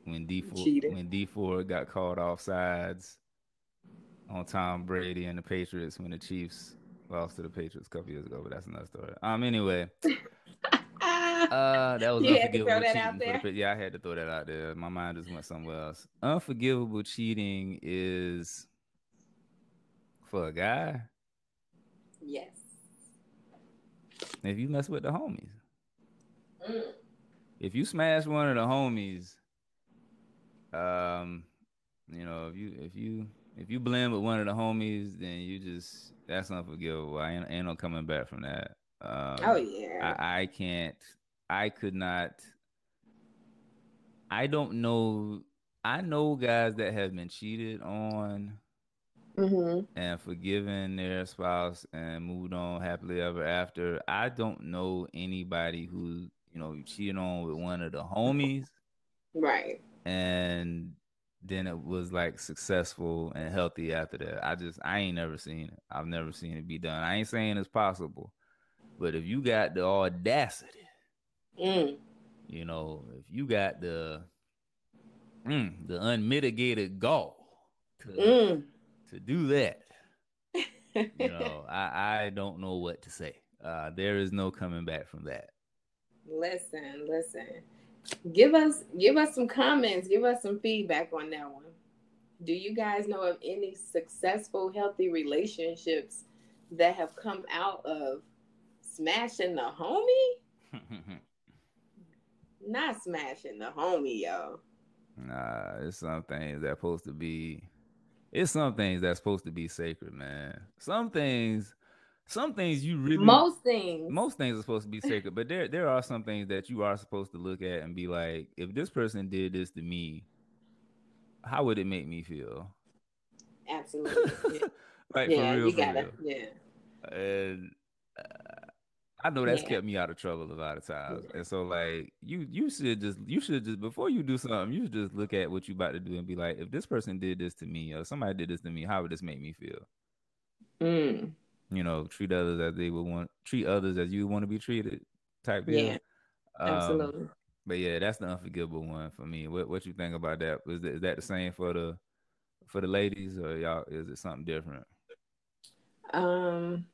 when Dee Ford when Dee Ford got called off sides on Tom Brady and the Patriots when the Chiefs lost to the Patriots a couple years ago, but that's another story. Um anyway, uh that was You unforgivable cheating. the yeah, I had to throw that out there. My mind just went somewhere else. Unforgivable cheating is for a guy yes if you mess with the homies. Mm. if you smash one of the homies, um, you know, if you if you if you blend with one of the homies, then you just that's unforgivable. I ain't, ain't no coming back from that. Um, oh yeah I, I can't. I could not. I don't know. I know guys that have been cheated on hmm and forgiven their spouse and moved on happily ever after. I don't know anybody who you know cheated on with one of the homies right and then it was like successful and healthy after that. I just I ain't never seen it. I've never seen it be done. I ain't saying it's possible, but if you got the audacity, mm. you know, if you got the mm, the unmitigated gall to, Mm. To do that. You know, I, I don't know what to say. Uh, there is no coming back from that. listen, listen. Give us give us some comments. Give us some feedback on that one. Do you guys know of any successful, healthy relationships that have come out of smashing the homie? Not smashing the homie, y'all. nah, it's some things that's supposed to be. It's some things that's supposed to be sacred, man. Some things, some things you really Most things. most things are supposed to be sacred, but there there are some things that you are supposed to look at and be like, if this person did this to me, how would it make me feel? Absolutely. Yeah, like yeah for real, you for gotta. real. Yeah. And uh, I know that's Yeah. kept me out of trouble a lot of times. And so like you you should just you should just before you do something, you should just look at what you about to do and be like, if this person did this to me or somebody did this to me, how would this make me feel? Mm. You know, treat others as they would want treat others as you want to be treated type deal. Yeah. Um, Absolutely. But yeah, that's the unforgivable one for me. What what you think about that? Is that, is that the same for the for the ladies or y'all? Is it something different? Um,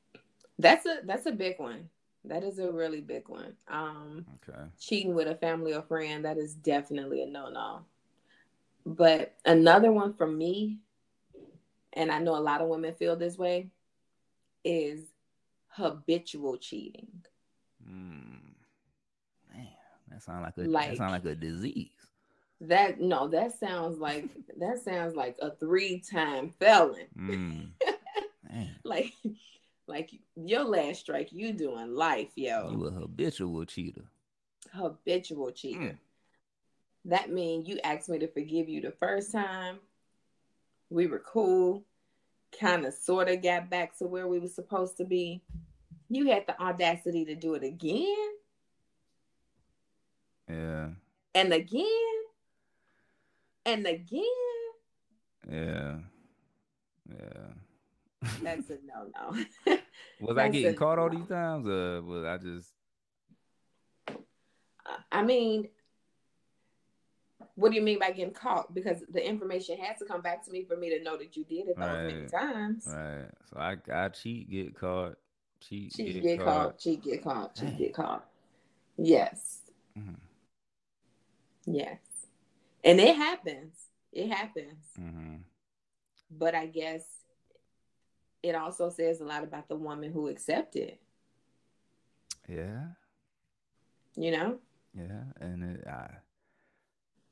that's a that's a big one. That is a really big one. Um, Okay. cheating with a family or friend that is definitely a no no. But another one for me, and I know a lot of women feel this way, is habitual cheating. Mm. Man, that sounds like a Like- that sound like a disease. That no, that sounds like that sounds like a three time felon. Mm. Like, like your last strike, you doing life, yo. you a habitual cheater. habitual cheater. Mm. That means you asked me to forgive you the first time. We were cool, kind of sort of got back to where we were supposed to be. You had the audacity to do it again Yeah, and again and again. yeah, yeah. That's a no no. was I getting caught all these times, or was I just? I mean, what do you mean by getting caught? Because the information has to come back to me for me to know that you did it those many times. Right. So I I cheat, get caught, cheat, Cheat, get, get caught. caught. Cheat, get caught. Cheat, get caught. Yes. Mhm, Yes. And it happens. It happens. mhm. But I guess it also says a lot about the woman who accepted, Yeah, you know? yeah, and it, I,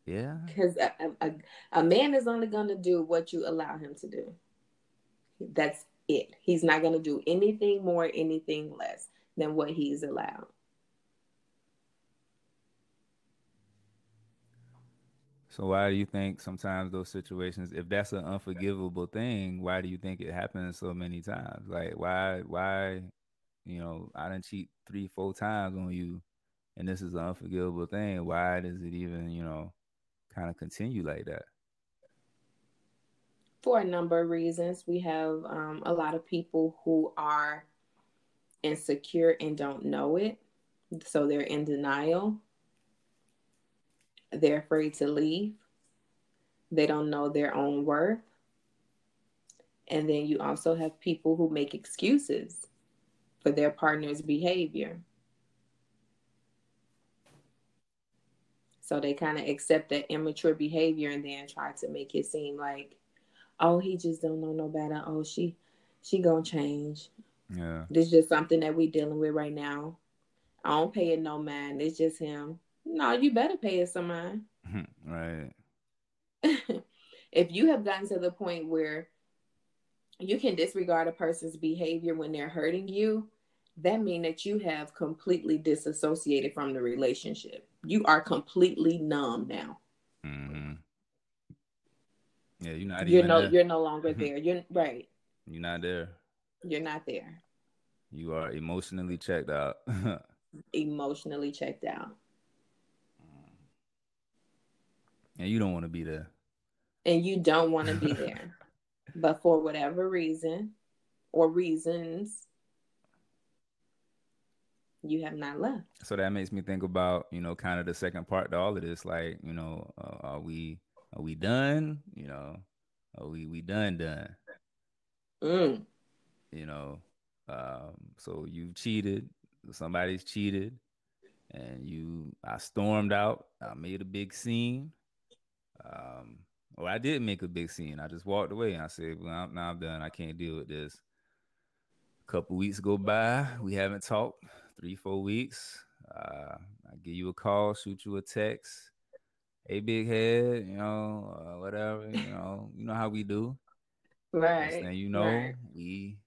yeah, Because a, a, a man is only going to do what you allow him to do. That's it. He's not going to do anything more, anything less than what he's allowed. So why do you think sometimes those situations, if that's an unforgivable thing, why do you think it happens so many times? Like why why you know, I didn't cheat three, four times on you and this is an unforgivable thing. Why does it even, you know, kind of continue like that? for a number of reasons. We have um, a lot of people who are insecure and don't know it. So they're in denial. They're afraid to leave. They don't know their own worth. And then you also have people who make excuses for their partner's behavior. So they kind of accept that immature behavior and then try to make it seem like oh he just don't know no better oh she she gonna change Yeah. this is just something that we dealing with right now i don't pay it no mind it's just him no you better pay it some mind right. if you have gotten to the point where you can disregard a person's behavior when they're hurting you that means that you have completely disassociated from the relationship you are completely numb now hmm Yeah, you're not you're even no there. you're no longer there you're right You're not there. you're not there You are emotionally checked out. emotionally checked out and you don't want to be there. and you don't want to be there. but for whatever reason or reasons, you have not left. So that makes me think about, you know, kind of the second part to all of this. Like, you know, uh, are we Are we done? You know, are we we done done? Mm. You know, um, so you cheated. Somebody's cheated, and you. I stormed out. I made a big scene. Um, or I did make a big scene. I just walked away and I said, "Well, I'm, now I'm done. I can't deal with this." A couple weeks go by. We haven't talked. Three, four weeks. Uh, I give you a call, shoot you a text. Hey, big head, you know, uh, whatever, you know, you know how we do. Right. Thing you know, right. we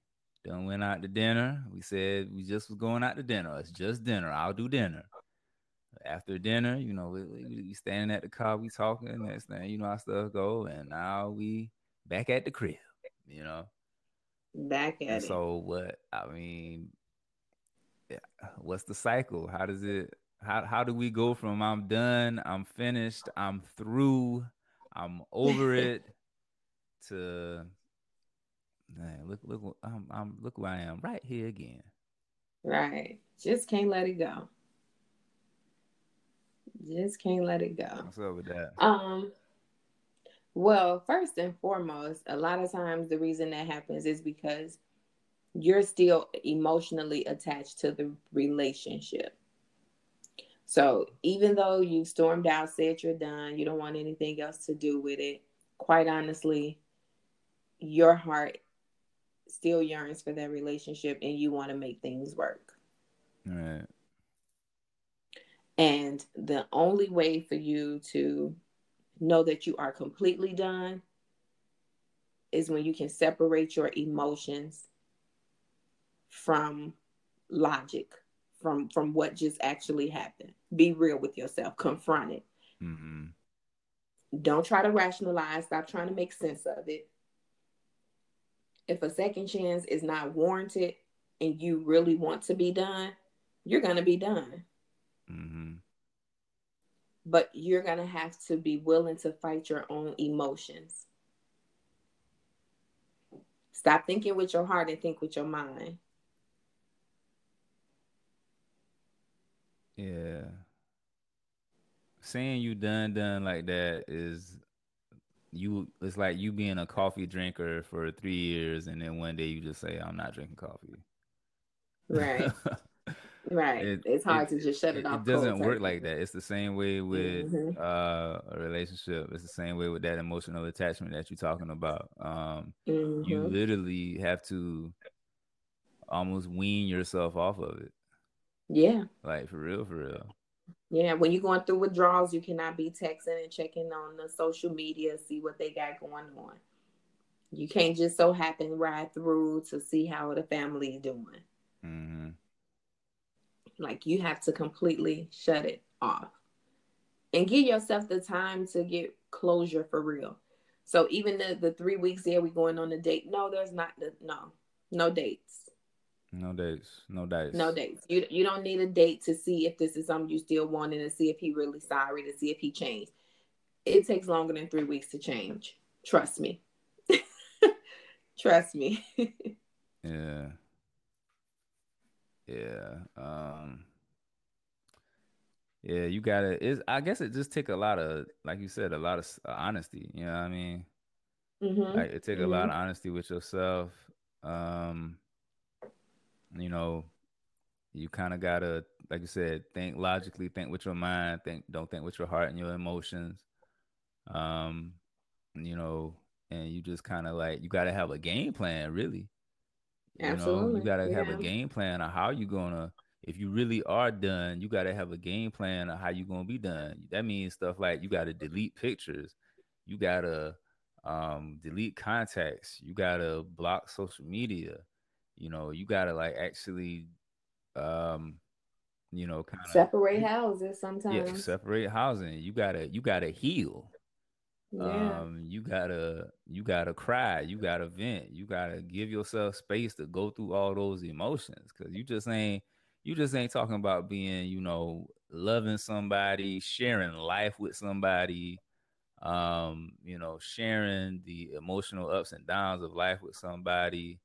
done went out to dinner. We said we just was going out to dinner. It's just dinner. I'll do dinner. After dinner, you know, we, we, we standing at the car, we talking. Next thing you know, how stuff go, and now we back at the crib. You know, Back at and it. so what? I mean, yeah, what's the cycle? How does it? How how do we go from I'm done, I'm finished, I'm through, I'm over it, to man, look look I'm I'm look where I am right here again. Right. Just can't let it go. Just can't let it go. What's up with that? Um, well, first and foremost, a lot of times the reason that happens is because you're still emotionally attached to the relationship. So even though you stormed out, said you're done, you don't want anything else to do with it, quite honestly, your heart still yearns for that relationship and you want to make things work. All right. And the only way for you to know that you are completely done is when you can separate your emotions from logic, from from what just actually happened. Be real with yourself, confront it. Mm-hmm. Don't try to rationalize, stop trying to make sense of it. If a second chance is not warranted and you really want to be done, you're going to be done. Mm-hmm. but you're going to have to be willing to fight your own emotions. Stop thinking with your heart and think with your mind. Yeah. Saying you done done like that is you it's like you being a coffee drinker for three years and then one day you just say, I'm not drinking coffee. Right. right. It- it's hard it- to just shut it, it, off. it doesn't work like that. It's the same way with Mhm. uh, a relationship. It's the same way with that emotional attachment that you're talking about. Um, You Mhm. literally have to almost wean yourself off of it. Yeah. Like for real, for real. Yeah. When you're going through withdrawals, you cannot be texting and checking on the social media, see what they got going on. You can't just so happen ride through to see how the family is doing. hmm Like you have to completely shut it off and give yourself the time to get closure for real. So even the, the three weeks there, we going on a date. No, there's not the no, no dates, No dates, no dates. no dates. You you don't need a date to see if this is something you still wanting to see if he really sorry to see if he changed. It takes longer than three weeks to change. Trust me. Trust me. Yeah. Yeah. Um Yeah, you gotta it's I guess it just take a lot of like you said, a lot of uh, honesty. You know what I mean? Mhm. Like it take a lot of honesty with yourself. Um you know, you kind of gotta, like you said, think logically, think with your mind, think don't think with your heart and your emotions. Um, you know, and you just kind of like you gotta have a game plan, really. You know, you gotta have Yeah. a game plan of how you gonna if you really are done, you gotta have a game plan of how you're gonna be done. That means stuff like you gotta delete pictures, you gotta um delete contacts, you gotta block social media, you know, you gotta like actually um you know kind of Separate houses sometimes. yeah, separate housing. You gotta you gotta heal yeah. um you gotta you gotta cry you gotta vent you gotta give yourself space to go through all those emotions because you just ain't you just ain't talking about being you know loving somebody sharing life with somebody um you know sharing the emotional ups and downs of life with somebody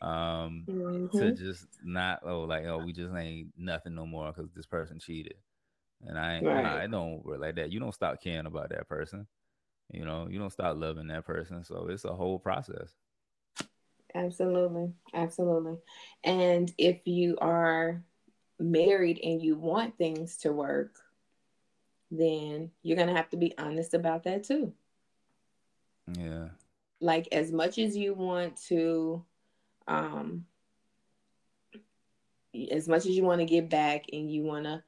um to Mhm. just not oh like oh we just ain't nothing no more because this person cheated and i ain't Right. nah, it don't like that you don't stop caring about that person you know, you don't stop loving that person. So it's a whole process. Absolutely. Absolutely. And if you are married and you want things to work, then you're going to have to be honest about that too. Yeah. Like as much as you want to um as much as you want to get back and you want to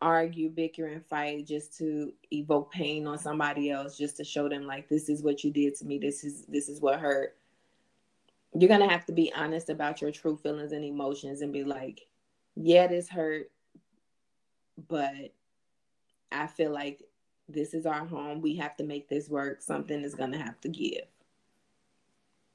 argue, bicker, and fight just to evoke pain on somebody else, just to show them like this is what you did to me. This is this is what hurt. You're gonna have to be honest about your true feelings and emotions and be like, yeah, this hurt, but I feel like this is our home. We have to make this work. Something is gonna have to give.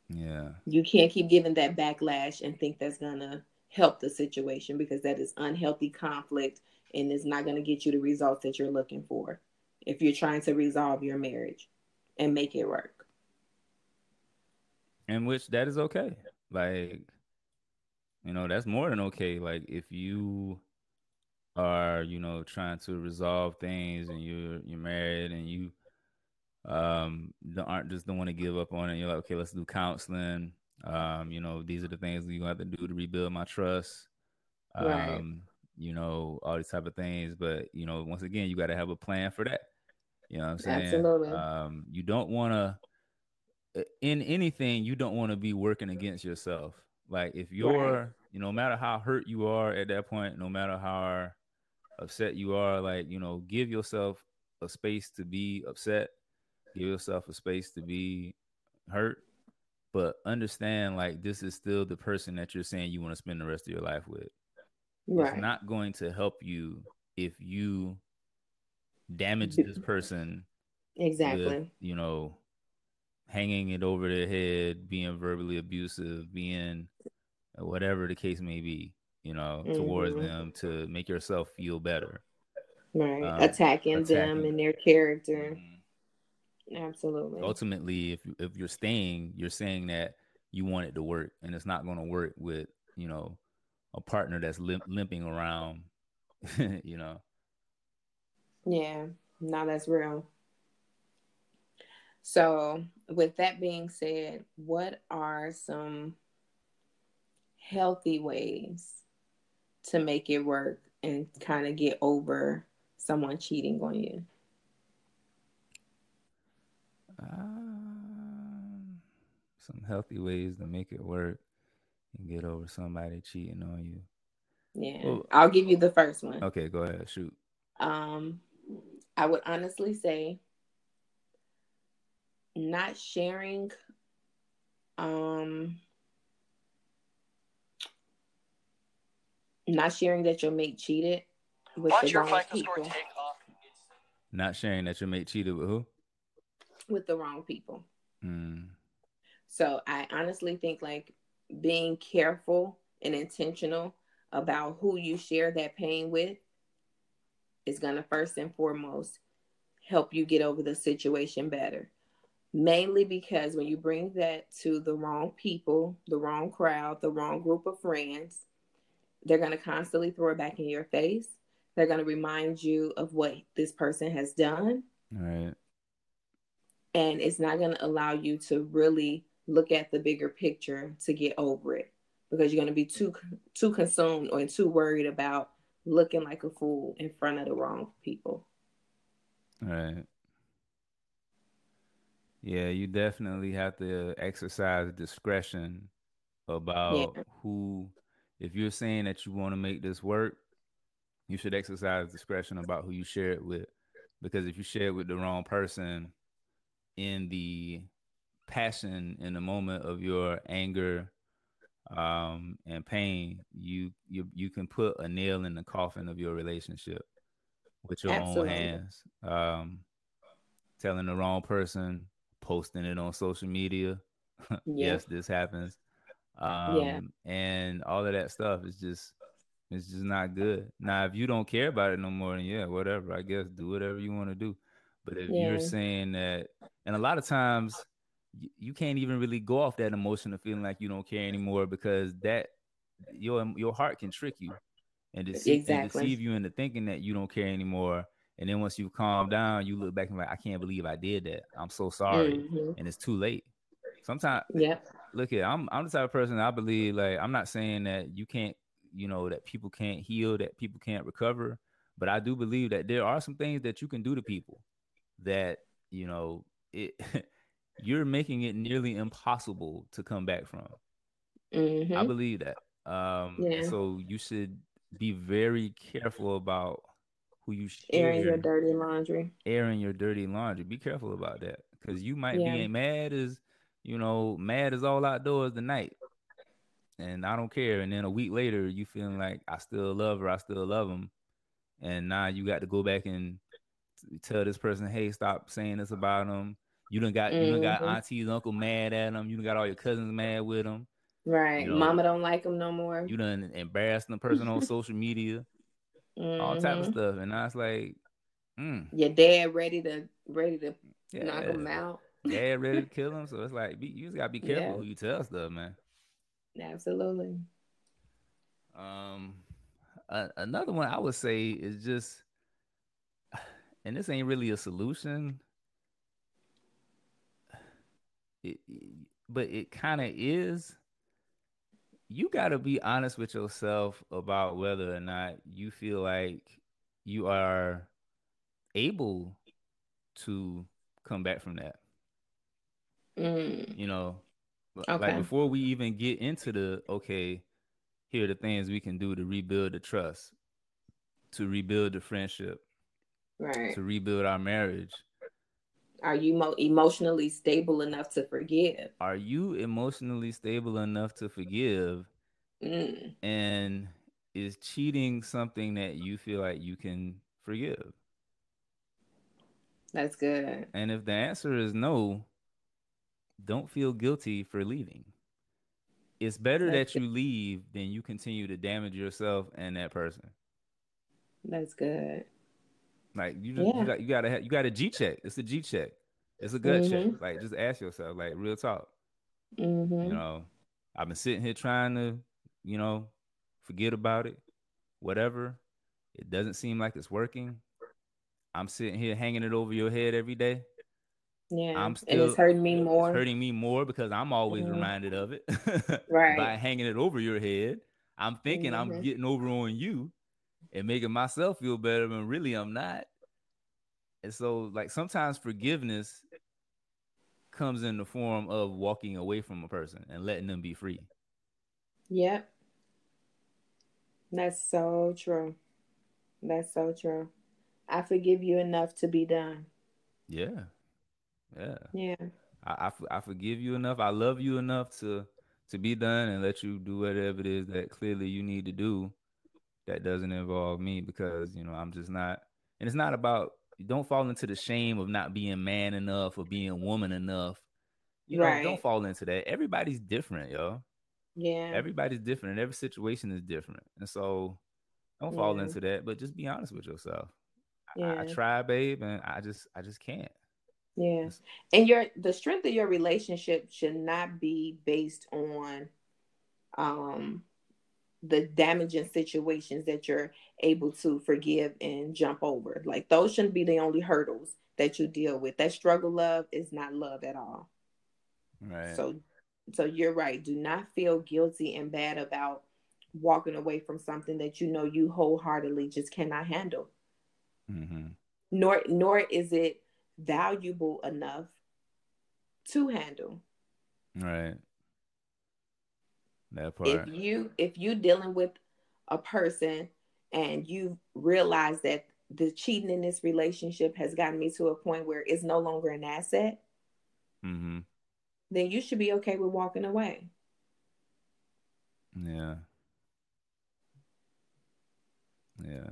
Yeah. You can't keep giving that backlash and think that's gonna help the situation because that is unhealthy conflict and it's not going to get you the results that you're looking for if you're trying to resolve your marriage and make it work. And which that is okay. Like, you know, that's more than okay. Like, if you are, you know, trying to resolve things and you're you're married and you um aren't just don't want to give up on it. You're like, okay, let's do counseling. Um, you know, these are the things you're gonna have to do to rebuild my trust. Um, right. You know, all these type of things. But you know, once again, you gotta have a plan for that. You know what I'm saying? Absolutely. Um, you don't wanna in anything, you don't want to be working against yourself. Like if you're, right. you know, no matter how hurt you are at that point, no matter how upset you are, like, you know, give yourself a space to be upset, give yourself a space to be hurt but understand like this is still the person that you're saying you want to spend the rest of your life with. Right. It's not going to help you if you damage this person. Exactly. With, you know, hanging it over their head, being verbally abusive, being whatever the case may be, you know, mm-hmm. towards them to make yourself feel better. Right. Um, attacking, attacking, them and their character. Mm-hmm Absolutely. Ultimately, if if you're staying, you're saying that you want it to work, and it's not going to work with you know a partner that's limp, limping around. you know. Yeah, no, that's real. So, with that being said, what are some healthy ways to make it work and kind of get over someone cheating on you? Um, some healthy ways to make it work and get over somebody cheating on you. Yeah, well, I'll give you the first one. Okay, go ahead, shoot. Um, I would honestly say not sharing um not sharing that your mate cheated with Watch the wrong people. Not sharing that your mate cheated with who? with the wrong people. Mm. So I honestly think like being careful and intentional about who you share that pain with is going to first and foremost help you get over the situation better. Mainly because when you bring that to the wrong people, the wrong crowd, the wrong group of friends, they're going to constantly throw it back in your face. They're going to remind you of what this person has done. Right and it's not going to allow you to really look at the bigger picture to get over it because you're going to be too too consumed or too worried about looking like a fool in front of the wrong people. Right. Yeah, you definitely have to exercise discretion about yeah. who if you're saying that you want to make this work, you should exercise discretion about who you share it with. Because if you share it with the wrong person, in the passion in the moment of your anger um, and pain, you you you can put a nail in the coffin of your relationship with your Absolutely. own hands. Um, telling the wrong person, posting it on social media. Yeah. yes, this happens. Um, yeah. and all of that stuff is just it's just not good. Now, if you don't care about it no more, then yeah, whatever. I guess do whatever you want to do. But if yeah. you're saying that, and a lot of times you can't even really go off that emotion of feeling like you don't care anymore because that your your heart can trick you and deceive, exactly. and deceive you into thinking that you don't care anymore. And then once you calm down, you look back and like, I can't believe I did that. I'm so sorry. Mm-hmm. And it's too late. Sometimes Yep. look here, I'm I'm the type of person I believe like I'm not saying that you can't, you know, that people can't heal, that people can't recover, but I do believe that there are some things that you can do to people that, you know, it you're making it nearly impossible to come back from. Mm-hmm. I believe that. Um Yeah. so you should be very careful about who you share Airing your dirty laundry. airing your dirty laundry. Be careful about that because you might Yeah. be mad as you know, mad as all outdoors tonight, and I don't care. And then a week later, you feeling like I still love her, I still love him, and now you got to go back and tell this person, hey, stop saying this about him. You done got you done got aunties, uncle mad at him. You done got all your cousins mad with him. Right. You know, Mama don't like him no more. You done embarrassed the person on social media, all type of Mhm. stuff. And I was like, mm, Your dad ready to ready to yeah, knock him out. dad ready to kill him. So it's like be, you just gotta be careful Yeah. who you tell stuff, man. Absolutely. Um, another one I would say is just, and this ain't really a solution. It, it- but it kind of is. You got to be honest with yourself about whether or not you feel like you are able to come back from that. Mm. you know Okay. like before we even get into the okay here are the things we can do to rebuild the trust to rebuild the friendship Right. to rebuild our marriage Are you mo- emotionally stable enough to forgive? are you emotionally stable enough to forgive Mm. and is cheating something that you feel like you can forgive That's good. and if the answer is no don't feel guilty for leaving it's better That's that you leave than you continue to damage yourself and that person That's good. Like you just Yeah. you got you gotta have, you got a G check. It's a G check. It's a gut check. Mhm. Like just ask yourself, like real talk. hmm You know, I've been sitting here trying to, you know, forget about it, whatever. It doesn't seem like it's working. I'm sitting here hanging it over your head every day. Yeah. I'm and still- it's hurting me more. Hurting me more because I'm always Mhm. reminded of it. Right. By hanging it over your head. I'm thinking I'm Mhm. getting over on you and making myself feel better when really I'm not. And so like sometimes forgiveness comes in the form of walking away from a person and letting them be free. Yep. That's so true. That's so true. I forgive you enough to be done. Yeah. Yeah. Yeah. I I forgive you enough. I love you enough to to be done and let you do whatever it is that clearly you need to do that doesn't involve me because you know I'm just not and it's not about don't fall into the shame of not being man enough or being woman enough. You know, Right. don't fall into that. Everybody's different, yo. Yeah. Everybody's different and every situation is different. And so don't fall Yeah. into that, but just be honest with yourself. I, I try, babe, and I just I just can't. Yeah. And your the strength of your relationship should not be based on um the damaging situations that you're able to forgive and jump over. Like those shouldn't be the only hurdles that you deal with. That struggle love is not love at all. Right. So so you're right. Do not feel guilty and bad about walking away from something that you know you wholeheartedly just cannot handle. mm-hmm. Nor nor is it valuable enough to handle. Right. That part. If you if you dealing with a person and you realize that the cheating in this relationship has gotten me to a point where it's no longer an asset, mm-hmm. then you should be okay with walking away. Yeah. Yeah.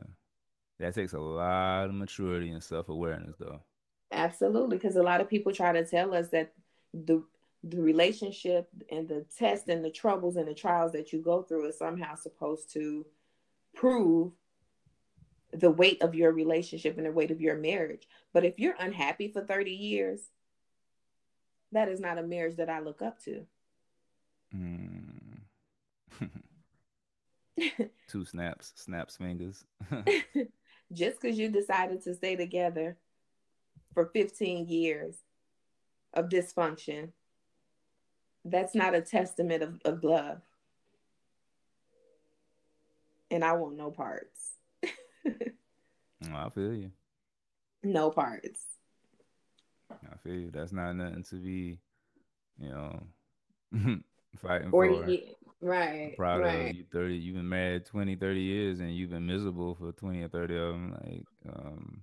That takes a lot of maturity and self awareness though. Absolutely, because a lot of people try to tell us that the the relationship and the test and the troubles and the trials that you go through is somehow supposed to prove the weight of your relationship and the weight of your marriage. But if you're unhappy for 30 years, that is not a marriage that I look up to. Mm. Two snaps, snaps fingers. just because you decided to stay together for 15 years of dysfunction, that's not a testament of, of love. And I want no parts. I feel you. No parts. I feel you. That's not nothing to be, you know, fighting Or for. you, right. proud right. of you 30 you've been married 20 30 years and you've been miserable for 20 or 30 of them like um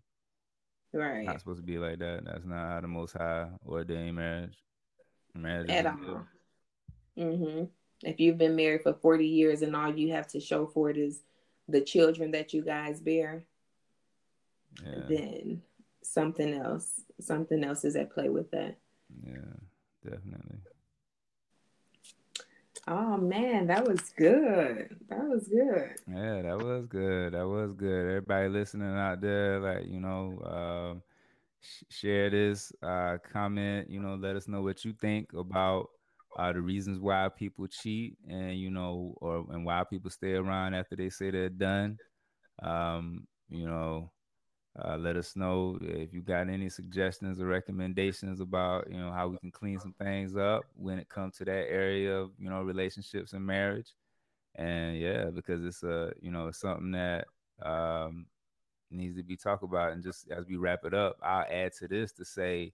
Right. not supposed to be like that that's not how the most high ordained marriage marriage At all. hmm If you've been married for 40 years and all you have to show for it is the children that you guys bear, yeah then something else, something else is at play with that. yeah definitely Oh man, that was good. That was good. yeah that was good that was good everybody listening out there like you know um share this uh comment you know let us know what you think about uh the reasons why people cheat and you know or and why people stay around after they say they're done. Um you know uh, let us know if you got any suggestions or recommendations about you know how we can clean some things up when it comes to that area of you know relationships and marriage. And yeah because it's a you know it's something that um needs to be talked about and just as we wrap it up i'll add to this to say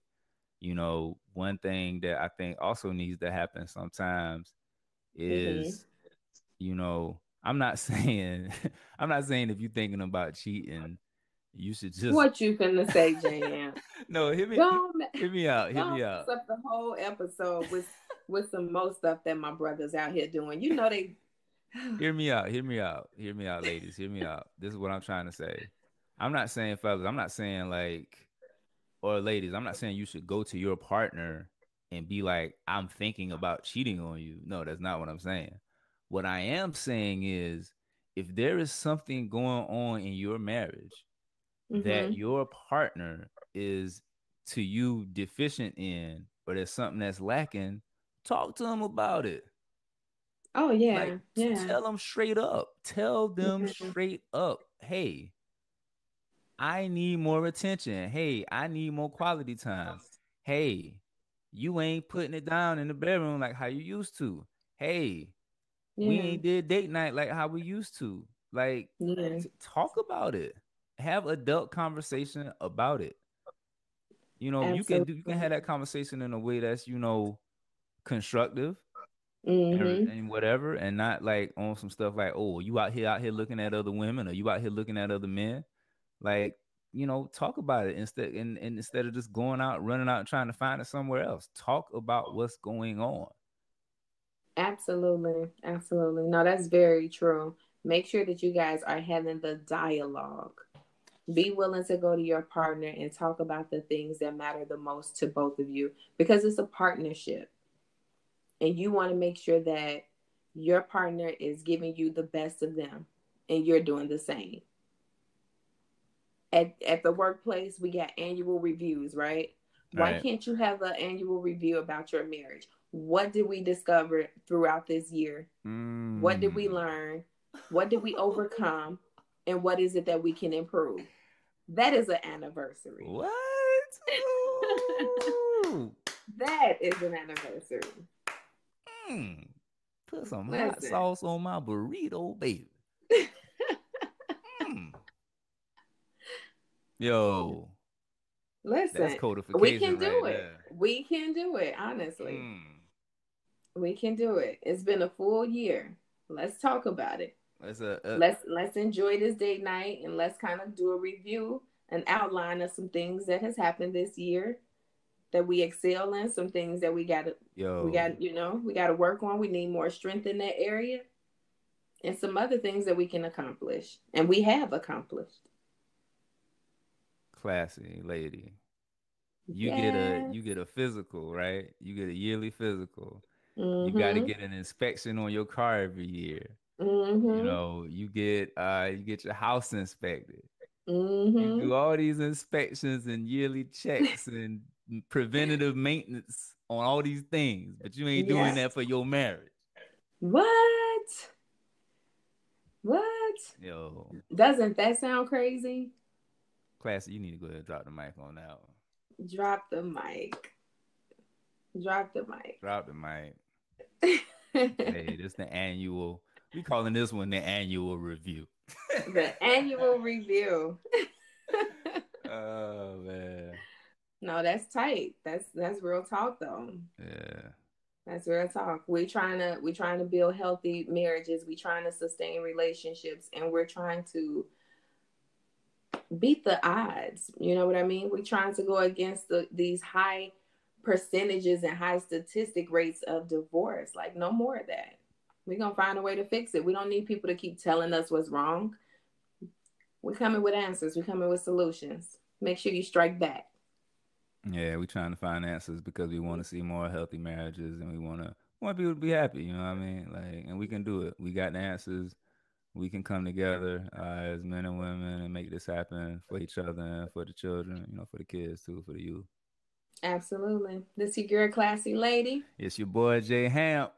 you know one thing that i think also needs to happen sometimes is you know i'm not saying i'm not saying if you're thinking about cheating you should just what you finna say, Jan? no hit me Don't, hit me out hit don't me out up the whole episode with with some more stuff that my brothers out here doing. You know they hear me out hear me out hear me out ladies hear me out this is what i'm trying to say i'm not saying fellas i'm not saying like or ladies i'm not saying you should go to your partner and be like i'm thinking about cheating on you no that's not what i'm saying what i am saying is if there is something going on in your marriage that Mhm. your partner is to you deficient in or there's something that's lacking talk to them about it Oh yeah, like, yeah. tell them straight up. Tell them Mhm. straight up. Hey, I need more attention. Hey, I need more quality time. Hey, you ain't putting it down in the bedroom like how you used to. Hey, we ain't did date night like how we used to. Like, yeah. talk about it. Have adult conversation about it. You know, you can do you can have that conversation in a way that's you know constructive and, hmm and whatever, and not like on some stuff like, oh, you out here out here looking at other women, or you out here looking at other men. Like, you know, talk about it instead, and, and instead of just going out, running out, trying to find it somewhere else. Talk about what's going on. Absolutely. Absolutely. No, that's very true. Make sure that you guys are having the dialogue. Be willing to go to your partner and talk about the things that matter the most to both of you because it's a partnership. And you want to make sure that your partner is giving you the best of them and you're doing the same. At, at the workplace, we got annual reviews, right? Why Right. can't you have an annual review about your marriage? What did we discover throughout this year? What did we Mm. learn? What did we overcome? And what is it that we can improve? That is an anniversary. What? That is an anniversary. Mm. Put some hot sauce on my burrito, baby. Mm. Yo, Listen, that's codification. we can do right it. there. We can do it, honestly. Mm. We can do it. It's been a full year. Let's talk about it. That's a, a let's let's enjoy this date night and let's kind of do a review an outline of some things that has happened this year that we excel in some things that we got to we got you know we got to work on we need more strength in that area and some other things that we can accomplish and we have accomplished Klassi Ladi. You get a you get a physical, right? You get a yearly physical. You got to Mhm. get an inspection on your car every year. Mhm. You know, you get uh you get your house inspected. You Mhm. do all these inspections and yearly checks and preventative maintenance on all these things, but you ain't doing that for your marriage. what what Yo, doesn't that sound crazy You need to go ahead and drop the mic on that one. Drop the mic. Drop the mic. Drop the mic. hey, this the annual. We calling this one the annual review. the annual review. oh man. No, that's tight. That's that's real talk though. Yeah. That's real talk. We trying to we trying to build healthy marriages. We trying to sustain relationships, and we're trying to beat the odds. You know what I mean? We're trying to go against the, these high percentages and high statistic rates of divorce. Like no more of that. We're gonna find a way to fix it. We don't need people to keep telling us what's wrong. We're coming with answers. We're coming with solutions. Make sure you strike back. Yeah, we're trying to find answers because we want to see more healthy marriages and we want to want people to be happy. You know what I mean? Like, and we can do it. We got the answers. We can come together uh, as men and women and make this happen for each other and for the children. You know, for the kids too, for the youth. Absolutely. This is your girl, Klassi Ladi. It's your boy JHamp.